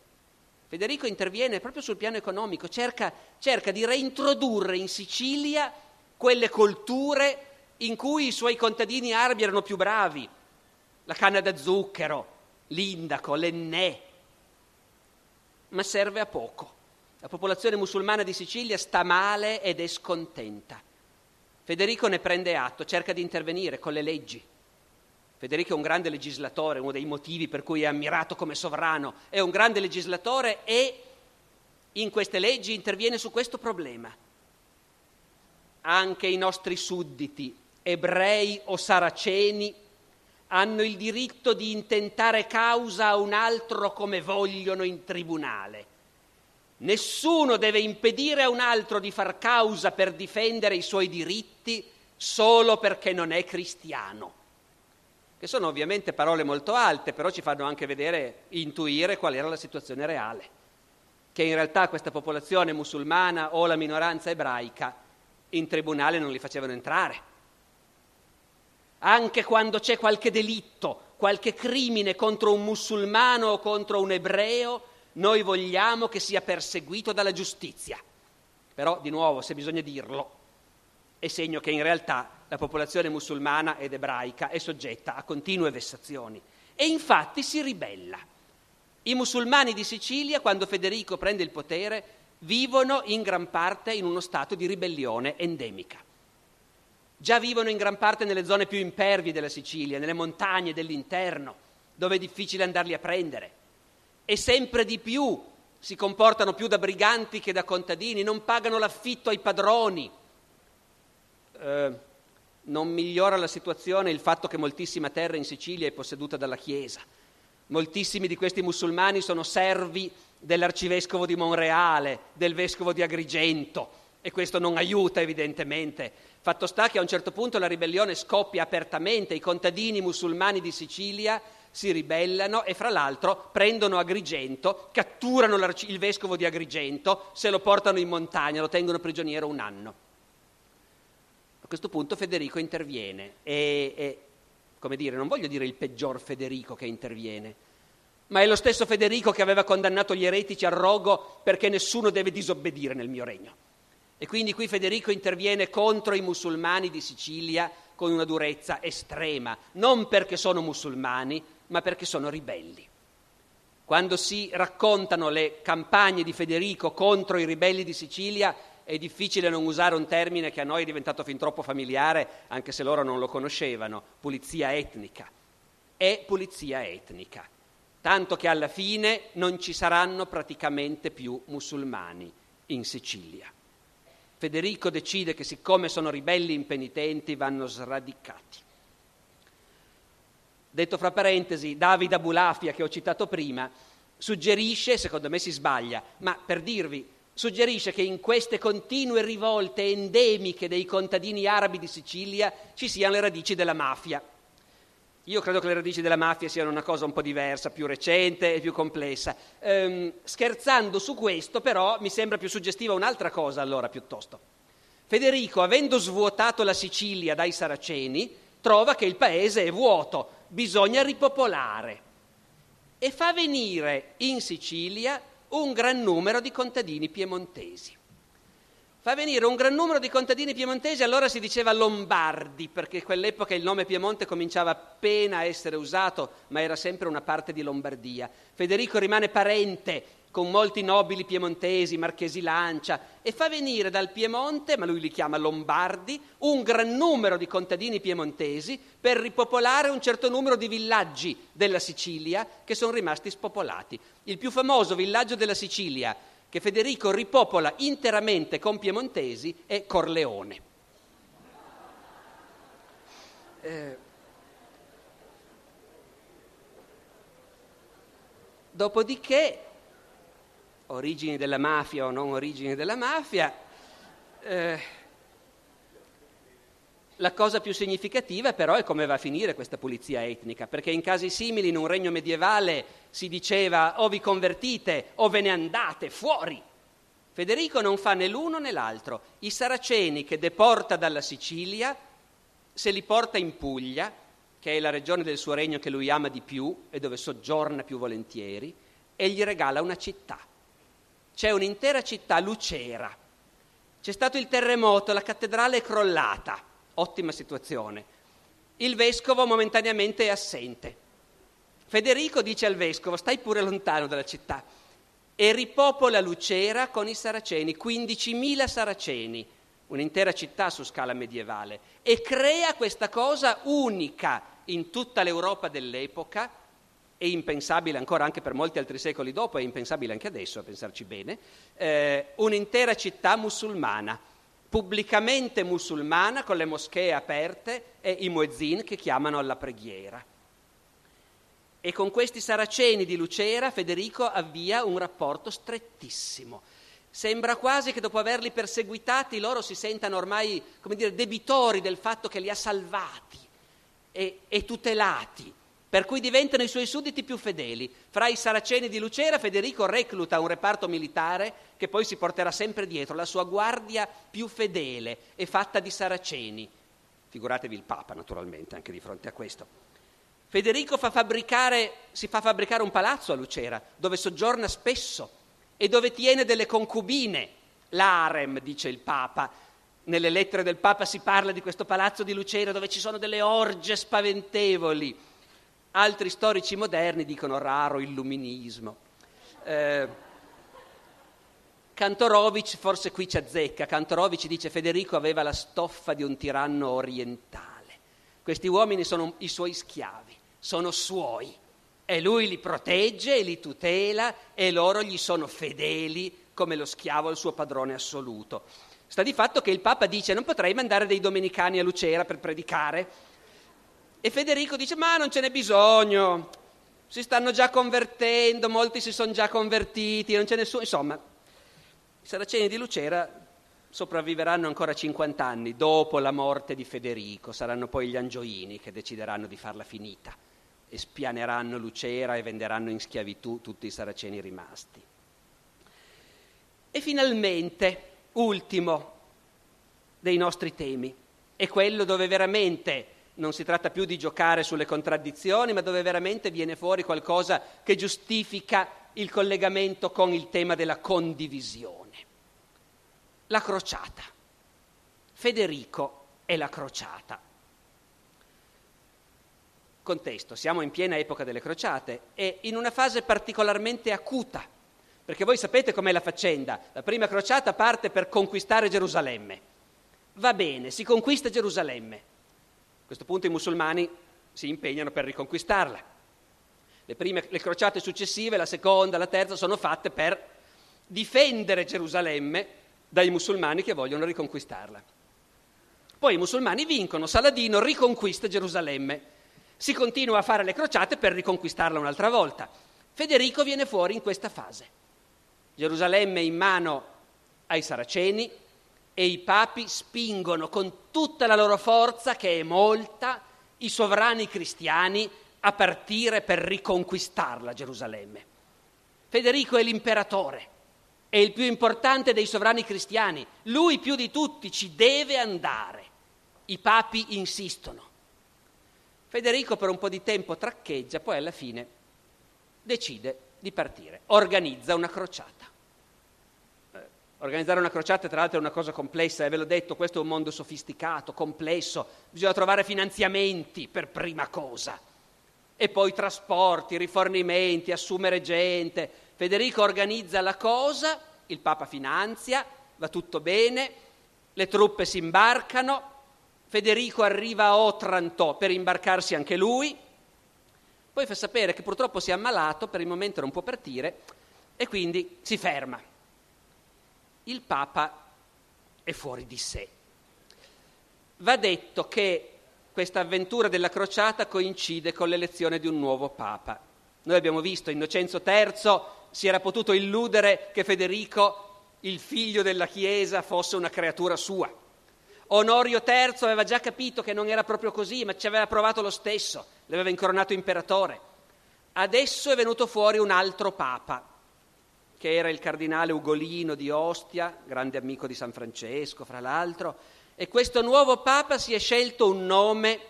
Federico interviene proprio sul piano economico, cerca, cerca di reintrodurre in Sicilia quelle colture in cui i suoi contadini arabi erano più bravi, la canna da zucchero, l'indaco, l'ennè, ma serve a poco. La popolazione musulmana di Sicilia sta male ed è scontenta. Federico ne prende atto, cerca di intervenire con le leggi. Federico è un grande legislatore, uno dei motivi per cui è ammirato come sovrano, è un grande legislatore e in queste leggi interviene su questo problema. Anche i nostri sudditi, ebrei o saraceni, hanno il diritto di intentare causa a un altro come vogliono in tribunale. Nessuno deve impedire a un altro di far causa per difendere i suoi diritti solo perché non è cristiano. Che sono ovviamente parole molto alte, però ci fanno anche vedere, intuire qual era la situazione reale. Che in realtà questa popolazione musulmana o la minoranza ebraica in tribunale non li facevano entrare anche quando c'è qualche delitto, qualche crimine contro un musulmano o contro un ebreo, noi vogliamo che sia perseguito dalla giustizia. Però, di nuovo, se bisogna dirlo, è segno che in realtà la popolazione musulmana ed ebraica è soggetta a continue vessazioni. E infatti si ribella. I musulmani di Sicilia, quando Federico prende il potere, vivono in gran parte in uno stato di ribellione endemica. Già vivono in gran parte nelle zone più impervie della Sicilia, nelle montagne dell'interno, dove è difficile andarli a prendere. E sempre di più si comportano più da briganti che da contadini, non pagano l'affitto ai padroni. Eh, non migliora la situazione il fatto che moltissima terra in Sicilia è posseduta dalla Chiesa. Moltissimi di questi musulmani sono servi dell'arcivescovo di Monreale, del vescovo di Agrigento, e questo non aiuta evidentemente Fatto sta che a un certo punto la ribellione scoppia apertamente, i contadini musulmani di Sicilia si ribellano e fra l'altro prendono Agrigento, catturano il vescovo di Agrigento, se lo portano in montagna, lo tengono prigioniero un anno. Questo punto Federico interviene e, e, come dire, non voglio dire il peggior Federico che interviene, ma è lo stesso Federico che aveva condannato gli eretici al rogo perché nessuno deve disobbedire nel mio regno. E quindi qui Federico interviene contro i musulmani di Sicilia con una durezza estrema, non perché sono musulmani, ma perché sono ribelli. Quando si raccontano le campagne di Federico contro i ribelli di Sicilia, è difficile non usare un termine che a noi è diventato fin troppo familiare, anche se loro non lo conoscevano, pulizia etnica. È pulizia etnica, tanto che alla fine non ci saranno praticamente più musulmani in Sicilia. Federico decide che siccome sono ribelli impenitenti vanno sradicati. Detto fra parentesi, Davide Abulafia, che ho citato prima, suggerisce, secondo me si sbaglia, ma per dirvi, suggerisce che in queste continue rivolte endemiche dei contadini arabi di Sicilia ci siano le radici della mafia. Io credo che le radici della mafia siano una cosa un po' diversa, più recente e più complessa. Ehm, scherzando su questo, però, mi sembra più suggestiva un'altra cosa, allora, piuttosto. Federico, avendo svuotato la Sicilia dai saraceni, trova che il paese è vuoto, bisogna ripopolare. E fa venire in Sicilia un gran numero di contadini piemontesi fa venire un gran numero di contadini piemontesi, allora si diceva lombardi, perché in quell'epoca il nome Piemonte cominciava appena a essere usato, ma era sempre una parte di Lombardia. Federico rimane parente con molti nobili piemontesi, marchesi Lancia, e fa venire dal Piemonte, ma lui li chiama lombardi, un gran numero di contadini piemontesi per ripopolare un certo numero di villaggi della Sicilia che sono rimasti spopolati. Il più famoso villaggio della Sicilia, che Federico ripopola interamente con piemontesi è Corleone. Eh, dopodiché, origini della mafia o non origini della mafia, eh, la cosa più significativa però è come va a finire questa pulizia etnica, perché in casi simili in un regno medievale si diceva o vi convertite o ve ne andate fuori. Federico non fa né l'uno né l'altro. I saraceni che deporta dalla Sicilia se li porta in Puglia, che è la regione del suo regno che lui ama di più e dove soggiorna più volentieri, e gli regala una città. C'è un'intera città, Lucera. C'è stato il terremoto, la cattedrale è crollata ottima situazione. Il vescovo momentaneamente è assente. Federico dice al vescovo, stai pure lontano dalla città, e ripopola Lucera con i saraceni, 15.000 saraceni, un'intera città su scala medievale, e crea questa cosa unica in tutta l'Europa dell'epoca, e impensabile ancora anche per molti altri secoli dopo, è impensabile anche adesso a pensarci bene, eh, un'intera città musulmana pubblicamente musulmana con le moschee aperte e i muezzin che chiamano alla preghiera. E con questi saraceni di Lucera Federico avvia un rapporto strettissimo. Sembra quasi che dopo averli perseguitati loro si sentano ormai, come dire, debitori del fatto che li ha salvati e, e tutelati per cui diventano i suoi sudditi più fedeli. Fra i saraceni di Lucera Federico recluta un reparto militare che poi si porterà sempre dietro, la sua guardia più fedele è fatta di saraceni. Figuratevi il Papa naturalmente anche di fronte a questo. Federico fa si fa fabbricare un palazzo a Lucera dove soggiorna spesso e dove tiene delle concubine, l'harem, dice il Papa. Nelle lettere del Papa si parla di questo palazzo di Lucera dove ci sono delle orge spaventevoli Altri storici moderni dicono raro illuminismo. Eh, Cantorovic forse qui ci azzecca. Cantorovic dice Federico aveva la stoffa di un tiranno orientale. Questi uomini sono i suoi schiavi, sono suoi e lui li protegge e li tutela e loro gli sono fedeli come lo schiavo al suo padrone assoluto. Sta di fatto che il Papa dice non potrei mandare dei domenicani a Lucera per predicare, e Federico dice, ma non ce n'è bisogno, si stanno già convertendo, molti si sono già convertiti, non c'è nessuno. Insomma, i saraceni di Lucera sopravviveranno ancora 50 anni dopo la morte di Federico, saranno poi gli angioini che decideranno di farla finita e spianeranno Lucera e venderanno in schiavitù tutti i saraceni rimasti. E finalmente, ultimo dei nostri temi, è quello dove veramente non si tratta più di giocare sulle contraddizioni, ma dove veramente viene fuori qualcosa che giustifica il collegamento con il tema della condivisione. La crociata. Federico e la crociata. Contesto, siamo in piena epoca delle crociate e in una fase particolarmente acuta, perché voi sapete com'è la faccenda. La prima crociata parte per conquistare Gerusalemme va bene, si conquista Gerusalemme. A questo punto i musulmani si impegnano per riconquistarla. Le prime, le crociate successive, la seconda, la terza, sono fatte per difendere Gerusalemme dai musulmani che vogliono riconquistarla. Poi i musulmani vincono, Saladino riconquista Gerusalemme. Si continua a fare le crociate per riconquistarla un'altra volta. Federico viene fuori in questa fase. Gerusalemme in mano ai saraceni, e i papi spingono con tutta la loro forza, che è molta, i sovrani cristiani a partire per riconquistarla Gerusalemme. Federico è l'imperatore, è il più importante dei sovrani cristiani, lui più di tutti ci deve andare. I papi insistono. Federico per un po' di tempo traccheggia, poi alla fine decide di partire, organizza una crociata. Organizzare una crociata, tra l'altro, è una cosa complessa, e ve l'ho detto, questo è un mondo sofisticato, complesso, bisogna trovare finanziamenti per prima cosa, e poi trasporti, rifornimenti, assumere gente. Federico organizza la cosa, il Papa finanzia, va tutto bene, le truppe si imbarcano, Federico arriva a Otranto per imbarcarsi anche lui, poi fa sapere che purtroppo si è ammalato, per il momento non può partire, e quindi si ferma il Papa è fuori di sé. Va detto che questa avventura della crociata coincide con l'elezione di un nuovo Papa. Noi abbiamo visto, Innocenzo III si era potuto illudere che Federico, il figlio della Chiesa, fosse una creatura sua. Onorio III aveva già capito che non era proprio così, ma ci aveva provato lo stesso, l'aveva incoronato imperatore. Adesso è venuto fuori un altro Papa, che era il cardinale Ugolino di Ostia, grande amico di San Francesco, fra l'altro, e questo nuovo Papa si è scelto un nome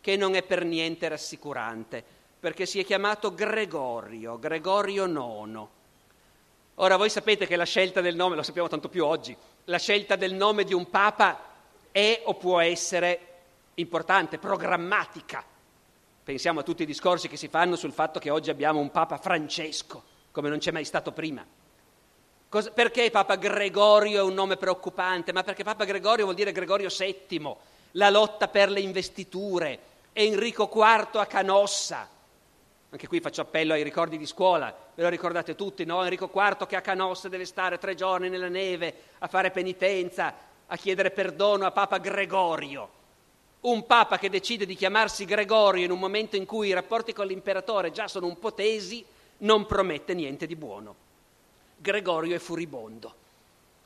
che non è per niente rassicurante, perché si è chiamato Gregorio, Gregorio IX. Ora voi sapete che la scelta del nome, lo sappiamo tanto più oggi, la scelta del nome di un Papa è o può essere importante, programmatica. Pensiamo a tutti i discorsi che si fanno sul fatto che oggi abbiamo un Papa Francesco come non c'è mai stato prima. Cosa, perché Papa Gregorio è un nome preoccupante? Ma perché Papa Gregorio vuol dire Gregorio VII, la lotta per le investiture, Enrico IV a Canossa. Anche qui faccio appello ai ricordi di scuola, ve lo ricordate tutti, no? Enrico IV che a Canossa deve stare tre giorni nella neve a fare penitenza, a chiedere perdono a Papa Gregorio. Un Papa che decide di chiamarsi Gregorio in un momento in cui i rapporti con l'imperatore già sono un po' tesi, non promette niente di buono. Gregorio è furibondo.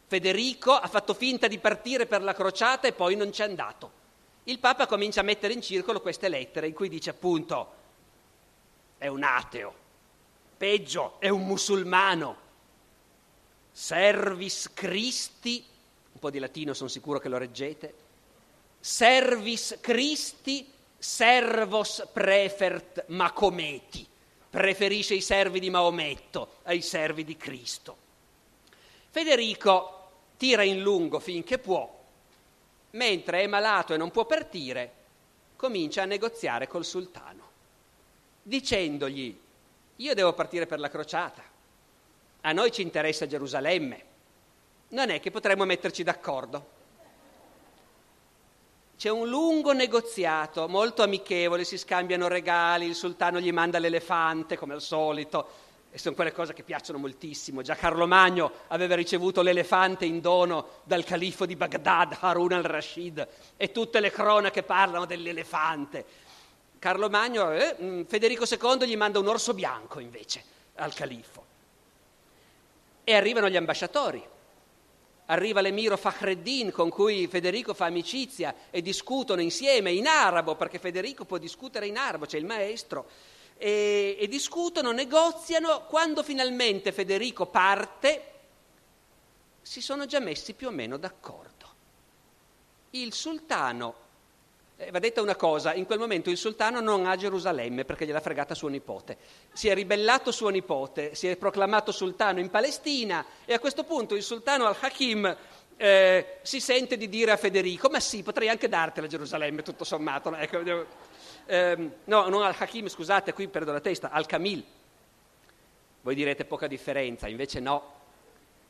Federico ha fatto finta di partire per la crociata e poi non c'è andato. Il Papa comincia a mettere in circolo queste lettere in cui dice appunto è un ateo, peggio, è un musulmano. Servis Christi, un po' di latino sono sicuro che lo reggete, servis Christi servos prefert Macometi preferisce i servi di Maometto ai servi di Cristo. Federico tira in lungo finché può, mentre è malato e non può partire, comincia a negoziare col sultano, dicendogli, io devo partire per la crociata, a noi ci interessa Gerusalemme, non è che potremmo metterci d'accordo. C'è un lungo negoziato, molto amichevole, si scambiano regali, il sultano gli manda l'elefante come al solito, e sono quelle cose che piacciono moltissimo. Già Carlo Magno aveva ricevuto l'elefante in dono dal califfo di Baghdad, Harun al-Rashid, e tutte le cronache parlano dell'elefante. Carlo Magno, eh, mm, Federico II gli manda un orso bianco invece al califfo. E arrivano gli ambasciatori arriva l'emiro Fakhreddin con cui Federico fa amicizia e discutono insieme in arabo, perché Federico può discutere in arabo, c'è il maestro, e, e discutono, negoziano, quando finalmente Federico parte si sono già messi più o meno d'accordo. il sultano, eh, va detta una cosa, in quel momento il sultano non ha Gerusalemme perché gliel'ha fregata suo nipote, si è ribellato suo nipote, si è proclamato sultano in Palestina e a questo punto il sultano al-Hakim eh, si sente di dire a Federico, ma sì, potrei anche dartela Gerusalemme tutto sommato. Ecco, eh, no, non al-Hakim, scusate, qui perdo la testa, al-Kamil. Voi direte poca differenza, invece no,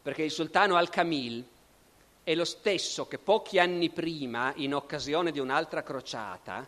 perché il sultano al-Kamil è lo stesso che pochi anni prima, in occasione di un'altra crociata,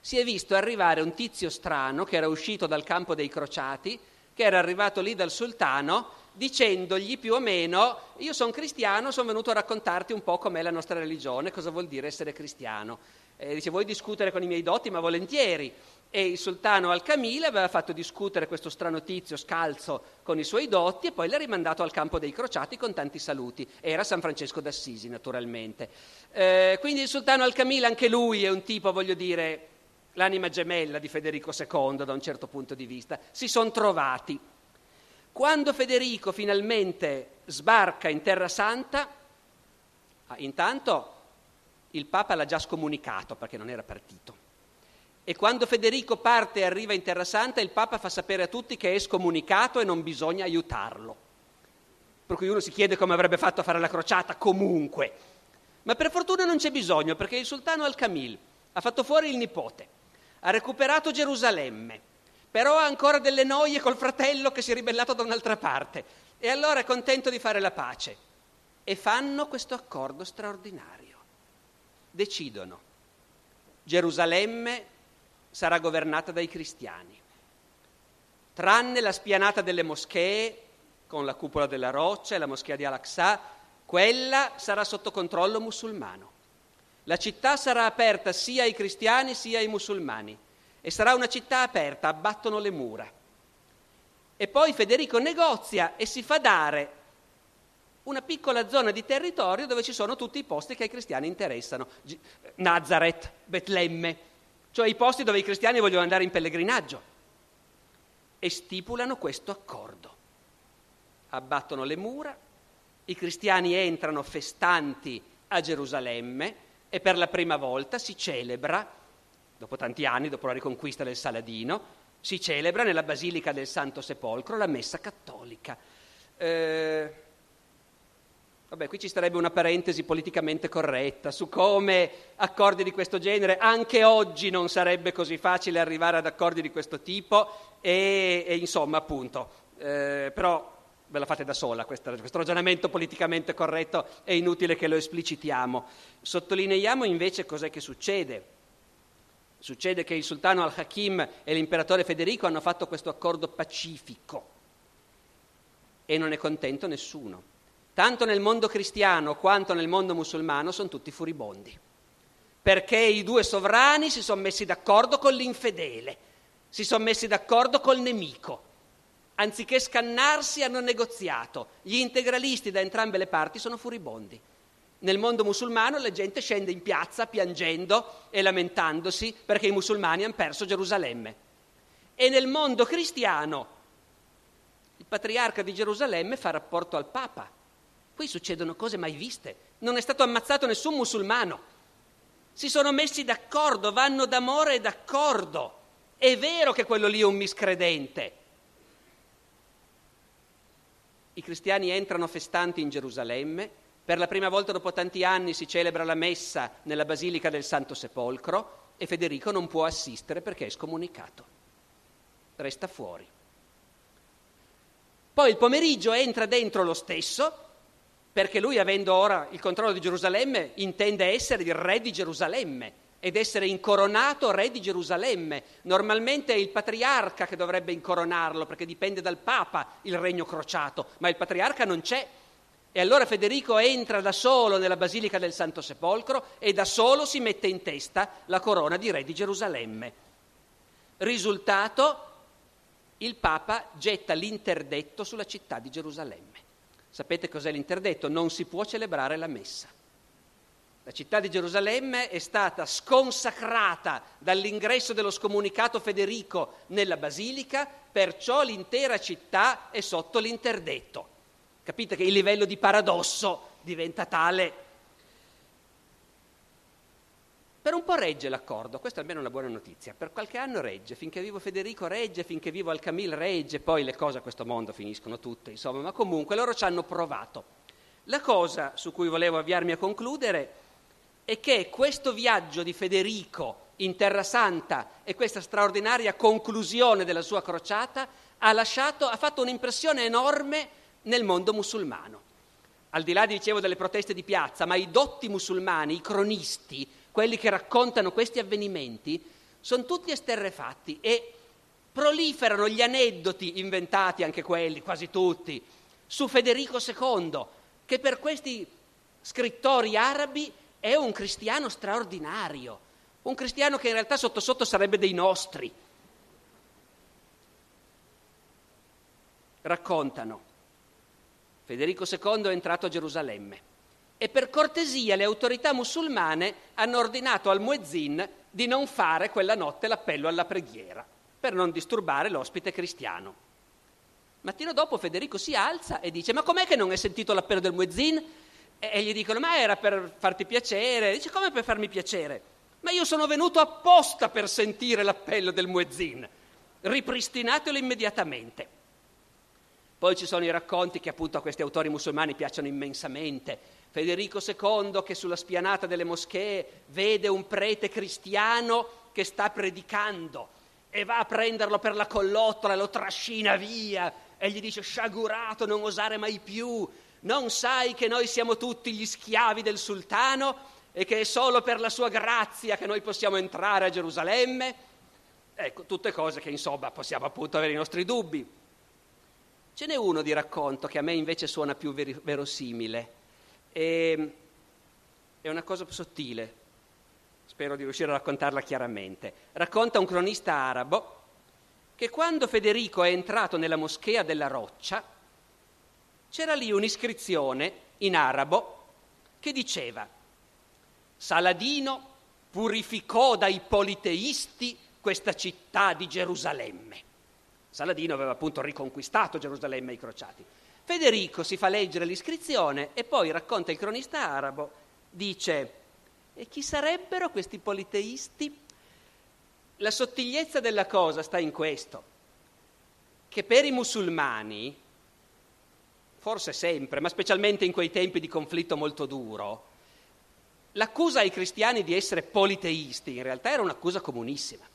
si è visto arrivare un tizio strano che era uscito dal campo dei crociati, che era arrivato lì dal sultano, dicendogli più o meno, io sono cristiano, sono venuto a raccontarti un po' com'è la nostra religione, cosa vuol dire essere cristiano. E dice, vuoi discutere con i miei doti? Ma volentieri e il sultano Al-Camile aveva fatto discutere questo strano tizio scalzo con i suoi dotti e poi l'ha rimandato al campo dei crociati con tanti saluti. Era San Francesco d'Assisi, naturalmente. Eh, quindi il sultano Al-Camile, anche lui è un tipo, voglio dire, l'anima gemella di Federico II da un certo punto di vista. Si sono trovati. Quando Federico finalmente sbarca in Terra Santa, ah, intanto il Papa l'ha già scomunicato perché non era partito e quando Federico parte e arriva in Terra Santa, il Papa fa sapere a tutti che è scomunicato e non bisogna aiutarlo. Per cui uno si chiede come avrebbe fatto a fare la crociata comunque. Ma per fortuna non c'è bisogno, perché il sultano Al-Kamil ha fatto fuori il nipote, ha recuperato Gerusalemme, però ha ancora delle noie col fratello che si è ribellato da un'altra parte. E allora è contento di fare la pace. E fanno questo accordo straordinario. Decidono. Gerusalemme sarà governata dai cristiani, tranne la spianata delle moschee con la cupola della roccia e la moschea di Al-Aqsa, quella sarà sotto controllo musulmano. La città sarà aperta sia ai cristiani sia ai musulmani e sarà una città aperta, abbattono le mura. E poi Federico negozia e si fa dare una piccola zona di territorio dove ci sono tutti i posti che ai cristiani interessano. Nazareth, Betlemme, cioè i posti dove i cristiani vogliono andare in pellegrinaggio, e stipulano questo accordo. Abbattono le mura, i cristiani entrano festanti a Gerusalemme e per la prima volta si celebra, dopo tanti anni, dopo la riconquista del Saladino, si celebra nella Basilica del Santo Sepolcro la messa cattolica. Eh, Vabbè, qui ci starebbe una parentesi politicamente corretta su come accordi di questo genere, anche oggi non sarebbe così facile arrivare ad accordi di questo tipo e, e insomma, appunto, eh, però ve la fate da sola, questo, questo ragionamento politicamente corretto è inutile che lo esplicitiamo. Sottolineiamo invece cos'è che succede. Succede che il sultano al-Hakim e l'imperatore Federico hanno fatto questo accordo pacifico e non è contento nessuno tanto nel mondo cristiano quanto nel mondo musulmano, sono tutti furibondi, perché i due sovrani si sono messi d'accordo con l'infedele, si sono messi d'accordo col nemico. Anziché scannarsi hanno negoziato. Gli integralisti da entrambe le parti sono furibondi. Nel mondo musulmano la gente scende in piazza piangendo e lamentandosi perché i musulmani hanno perso Gerusalemme. E nel mondo cristiano il patriarca di Gerusalemme fa rapporto al Papa Qui succedono cose mai viste. Non è stato ammazzato nessun musulmano. Si sono messi d'accordo, vanno d'amore e d'accordo. È vero che quello lì è un miscredente. I cristiani entrano festanti in Gerusalemme. Per la prima volta dopo tanti anni si celebra la messa nella Basilica del Santo Sepolcro e Federico non può assistere perché è scomunicato. Resta fuori. Poi il pomeriggio entra dentro lo stesso perché lui, avendo ora il controllo di Gerusalemme, intende essere il re di Gerusalemme ed essere incoronato re di Gerusalemme. Normalmente è il patriarca che dovrebbe incoronarlo, perché dipende dal Papa il regno crociato, ma il patriarca non c'è. E allora Federico entra da solo nella Basilica del Santo Sepolcro e da solo si mette in testa la corona di re di Gerusalemme. Risultato, il Papa getta l'interdetto sulla città di Gerusalemme. Sapete cos'è l'interdetto? Non si può celebrare la messa. La città di Gerusalemme è stata sconsacrata dall'ingresso dello scomunicato Federico nella basilica, perciò l'intera città è sotto l'interdetto. Capite che il livello di paradosso diventa tale. Per un po' regge l'accordo, questa è almeno una buona notizia. Per qualche anno regge, finché vivo Federico regge, finché vivo Alcamil regge, poi le cose a questo mondo finiscono tutte, insomma, ma comunque loro ci hanno provato. La cosa su cui volevo avviarmi a concludere è che questo viaggio di Federico in Terra Santa e questa straordinaria conclusione della sua crociata ha, lasciato, ha fatto un'impressione enorme nel mondo musulmano. Al di là, dicevo, delle proteste di piazza, ma i dotti musulmani, i cronisti, quelli che raccontano questi avvenimenti, sono tutti esterrefatti e proliferano gli aneddoti inventati, anche quelli, quasi tutti, su Federico II, che per questi scrittori arabi è un cristiano straordinario, un cristiano che in realtà sotto sotto sarebbe dei nostri. Raccontano, Federico II è entrato a Gerusalemme e per cortesia le autorità musulmane hanno ordinato al muezzin di non fare quella notte l'appello alla preghiera per non disturbare l'ospite cristiano. Mattino dopo Federico si alza e dice: Ma com'è che non hai sentito l'appello del muezzin? E gli dicono: Ma era per farti piacere. Dice: Come per farmi piacere? Ma io sono venuto apposta per sentire l'appello del muezzin. Ripristinatelo immediatamente. Poi ci sono i racconti che appunto a questi autori musulmani piacciono immensamente Federico II che sulla spianata delle moschee vede un prete cristiano che sta predicando e va a prenderlo per la collottola, lo trascina via e gli dice sciagurato, non osare mai più, non sai che noi siamo tutti gli schiavi del sultano e che è solo per la sua grazia che noi possiamo entrare a Gerusalemme? Ecco, tutte cose che insomma possiamo appunto avere i nostri dubbi. Ce n'è uno di racconto che a me invece suona più verosimile e, è una cosa sottile, spero di riuscire a raccontarla chiaramente. Racconta un cronista arabo che quando Federico è entrato nella moschea della roccia, c'era lì un'iscrizione in arabo che diceva Saladino purificò dai politeisti questa città di Gerusalemme. Saladino aveva appunto riconquistato Gerusalemme ai crociati. Federico si fa leggere l'iscrizione e poi racconta il cronista arabo, dice, e chi sarebbero questi politeisti? La sottigliezza della cosa sta in questo, che per i musulmani, forse sempre, ma specialmente in quei tempi di conflitto molto duro, l'accusa ai cristiani di essere politeisti in realtà era un'accusa comunissima.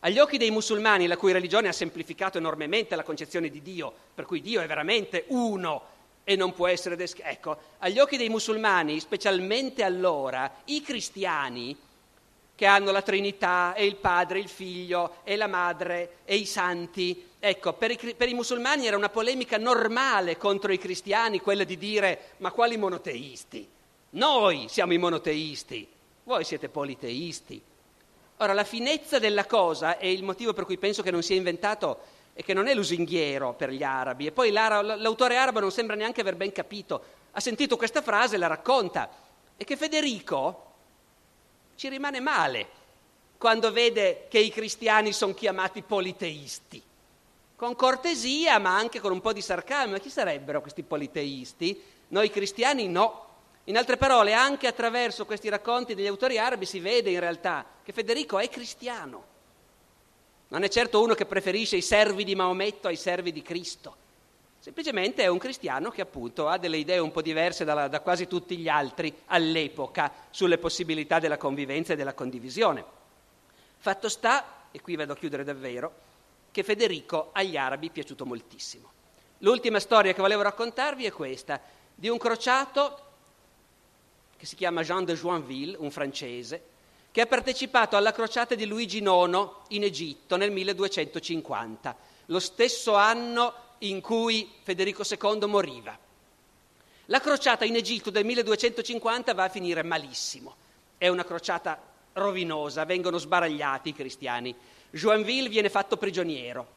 Agli occhi dei musulmani, la cui religione ha semplificato enormemente la concezione di Dio, per cui Dio è veramente uno e non può essere descritto. Ecco, agli occhi dei musulmani, specialmente allora, i cristiani, che hanno la Trinità e il Padre, il Figlio e la Madre e i Santi, ecco, per i, per i musulmani era una polemica normale contro i cristiani quella di dire ma quali monoteisti? Noi siamo i monoteisti, voi siete politeisti. Ora, la finezza della cosa e il motivo per cui penso che non sia inventato è che non è lusinghiero per gli arabi e poi l'autore arabo non sembra neanche aver ben capito, ha sentito questa frase e la racconta e che Federico ci rimane male quando vede che i cristiani sono chiamati politeisti. Con cortesia, ma anche con un po' di sarcasmo. Ma chi sarebbero questi politeisti? Noi cristiani no. In altre parole, anche attraverso questi racconti degli autori arabi si vede in realtà che Federico è cristiano. Non è certo uno che preferisce i servi di Maometto ai servi di Cristo. Semplicemente è un cristiano che appunto ha delle idee un po' diverse da, da quasi tutti gli altri all'epoca sulle possibilità della convivenza e della condivisione. Fatto sta, e qui vado a chiudere davvero, che Federico agli arabi è piaciuto moltissimo. L'ultima storia che volevo raccontarvi è questa, di un crociato che si chiama Jean de Joinville, un francese, che ha partecipato alla crociata di Luigi IX in Egitto nel 1250, lo stesso anno in cui Federico II moriva. La crociata in Egitto del 1250 va a finire malissimo. È una crociata rovinosa, vengono sbaragliati i cristiani. Joinville viene fatto prigioniero.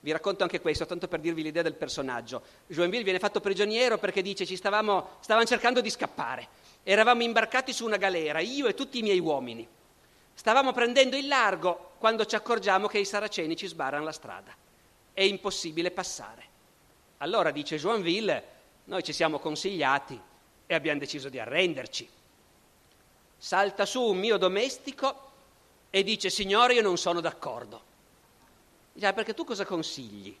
Vi racconto anche questo, tanto per dirvi l'idea del personaggio. Joinville viene fatto prigioniero perché dice ci stavamo, stavamo cercando di scappare. Eravamo imbarcati su una galera, io e tutti i miei uomini. Stavamo prendendo il largo quando ci accorgiamo che i saraceni ci sbarrano la strada. È impossibile passare. Allora, dice Joinville, noi ci siamo consigliati e abbiamo deciso di arrenderci. salta su un mio domestico e dice Signore io non sono d'accordo. Dice, ah, perché tu cosa consigli?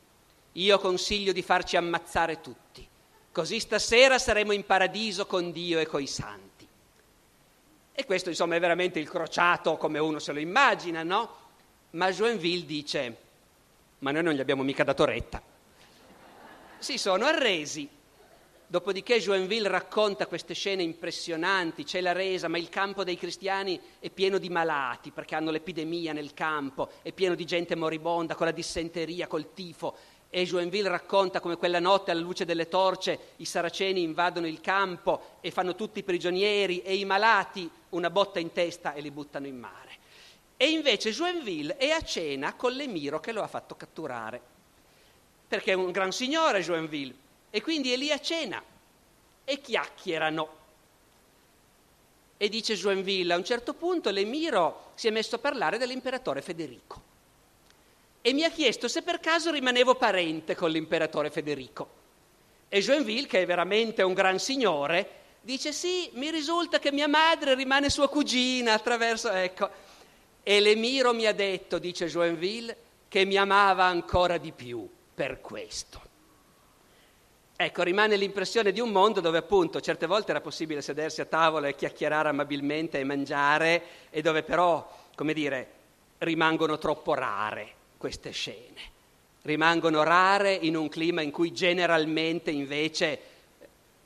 Io consiglio di farci ammazzare tutti, così stasera saremo in paradiso con Dio e coi santi. E questo insomma è veramente il crociato come uno se lo immagina, no? Ma Joinville dice, ma noi non gli abbiamo mica dato retta. Si sono arresi Dopodiché Joinville racconta queste scene impressionanti, c'è la resa, ma il campo dei cristiani è pieno di malati perché hanno l'epidemia nel campo, è pieno di gente moribonda con la dissenteria, col tifo. E Joinville racconta come quella notte alla luce delle torce i saraceni invadono il campo e fanno tutti prigionieri e i malati una botta in testa e li buttano in mare. E invece Joinville è a cena con l'emiro che lo ha fatto catturare, perché è un gran signore Joinville e quindi è lì a cena e chiacchierano. E dice Joinville, a un certo punto l'Emiro si è messo a parlare dell'imperatore Federico e mi ha chiesto se per caso rimanevo parente con l'imperatore Federico. E Joinville, che è veramente un gran signore, dice sì, mi risulta che mia madre rimane sua cugina attraverso... Ecco. E l'Emiro mi ha detto, dice Joinville, che mi amava ancora di più per questo. Ecco, rimane l'impressione di un mondo dove appunto certe volte era possibile sedersi a tavola e chiacchierare amabilmente e mangiare e dove però, come dire, rimangono troppo rare queste scene. Rimangono rare in un clima in cui generalmente invece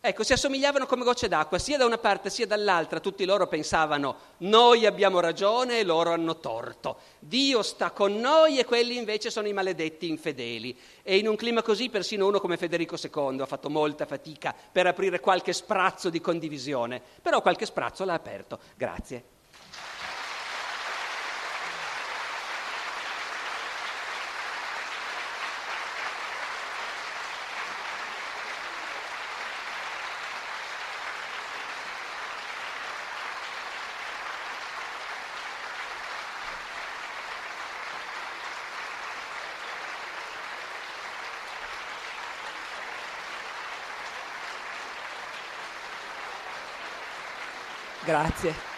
Ecco, si assomigliavano come gocce d'acqua, sia da una parte sia dall'altra, tutti loro pensavano noi abbiamo ragione e loro hanno torto, Dio sta con noi e quelli invece sono i maledetti infedeli. E in un clima così persino uno come Federico II ha fatto molta fatica per aprire qualche sprazzo di condivisione, però qualche sprazzo l'ha aperto. Grazie. Grazie.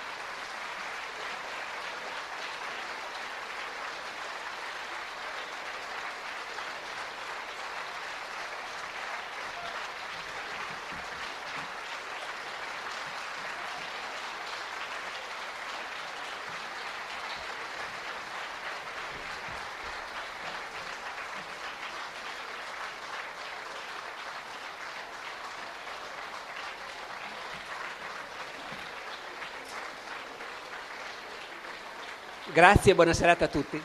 Grazie e buona serata a tutti.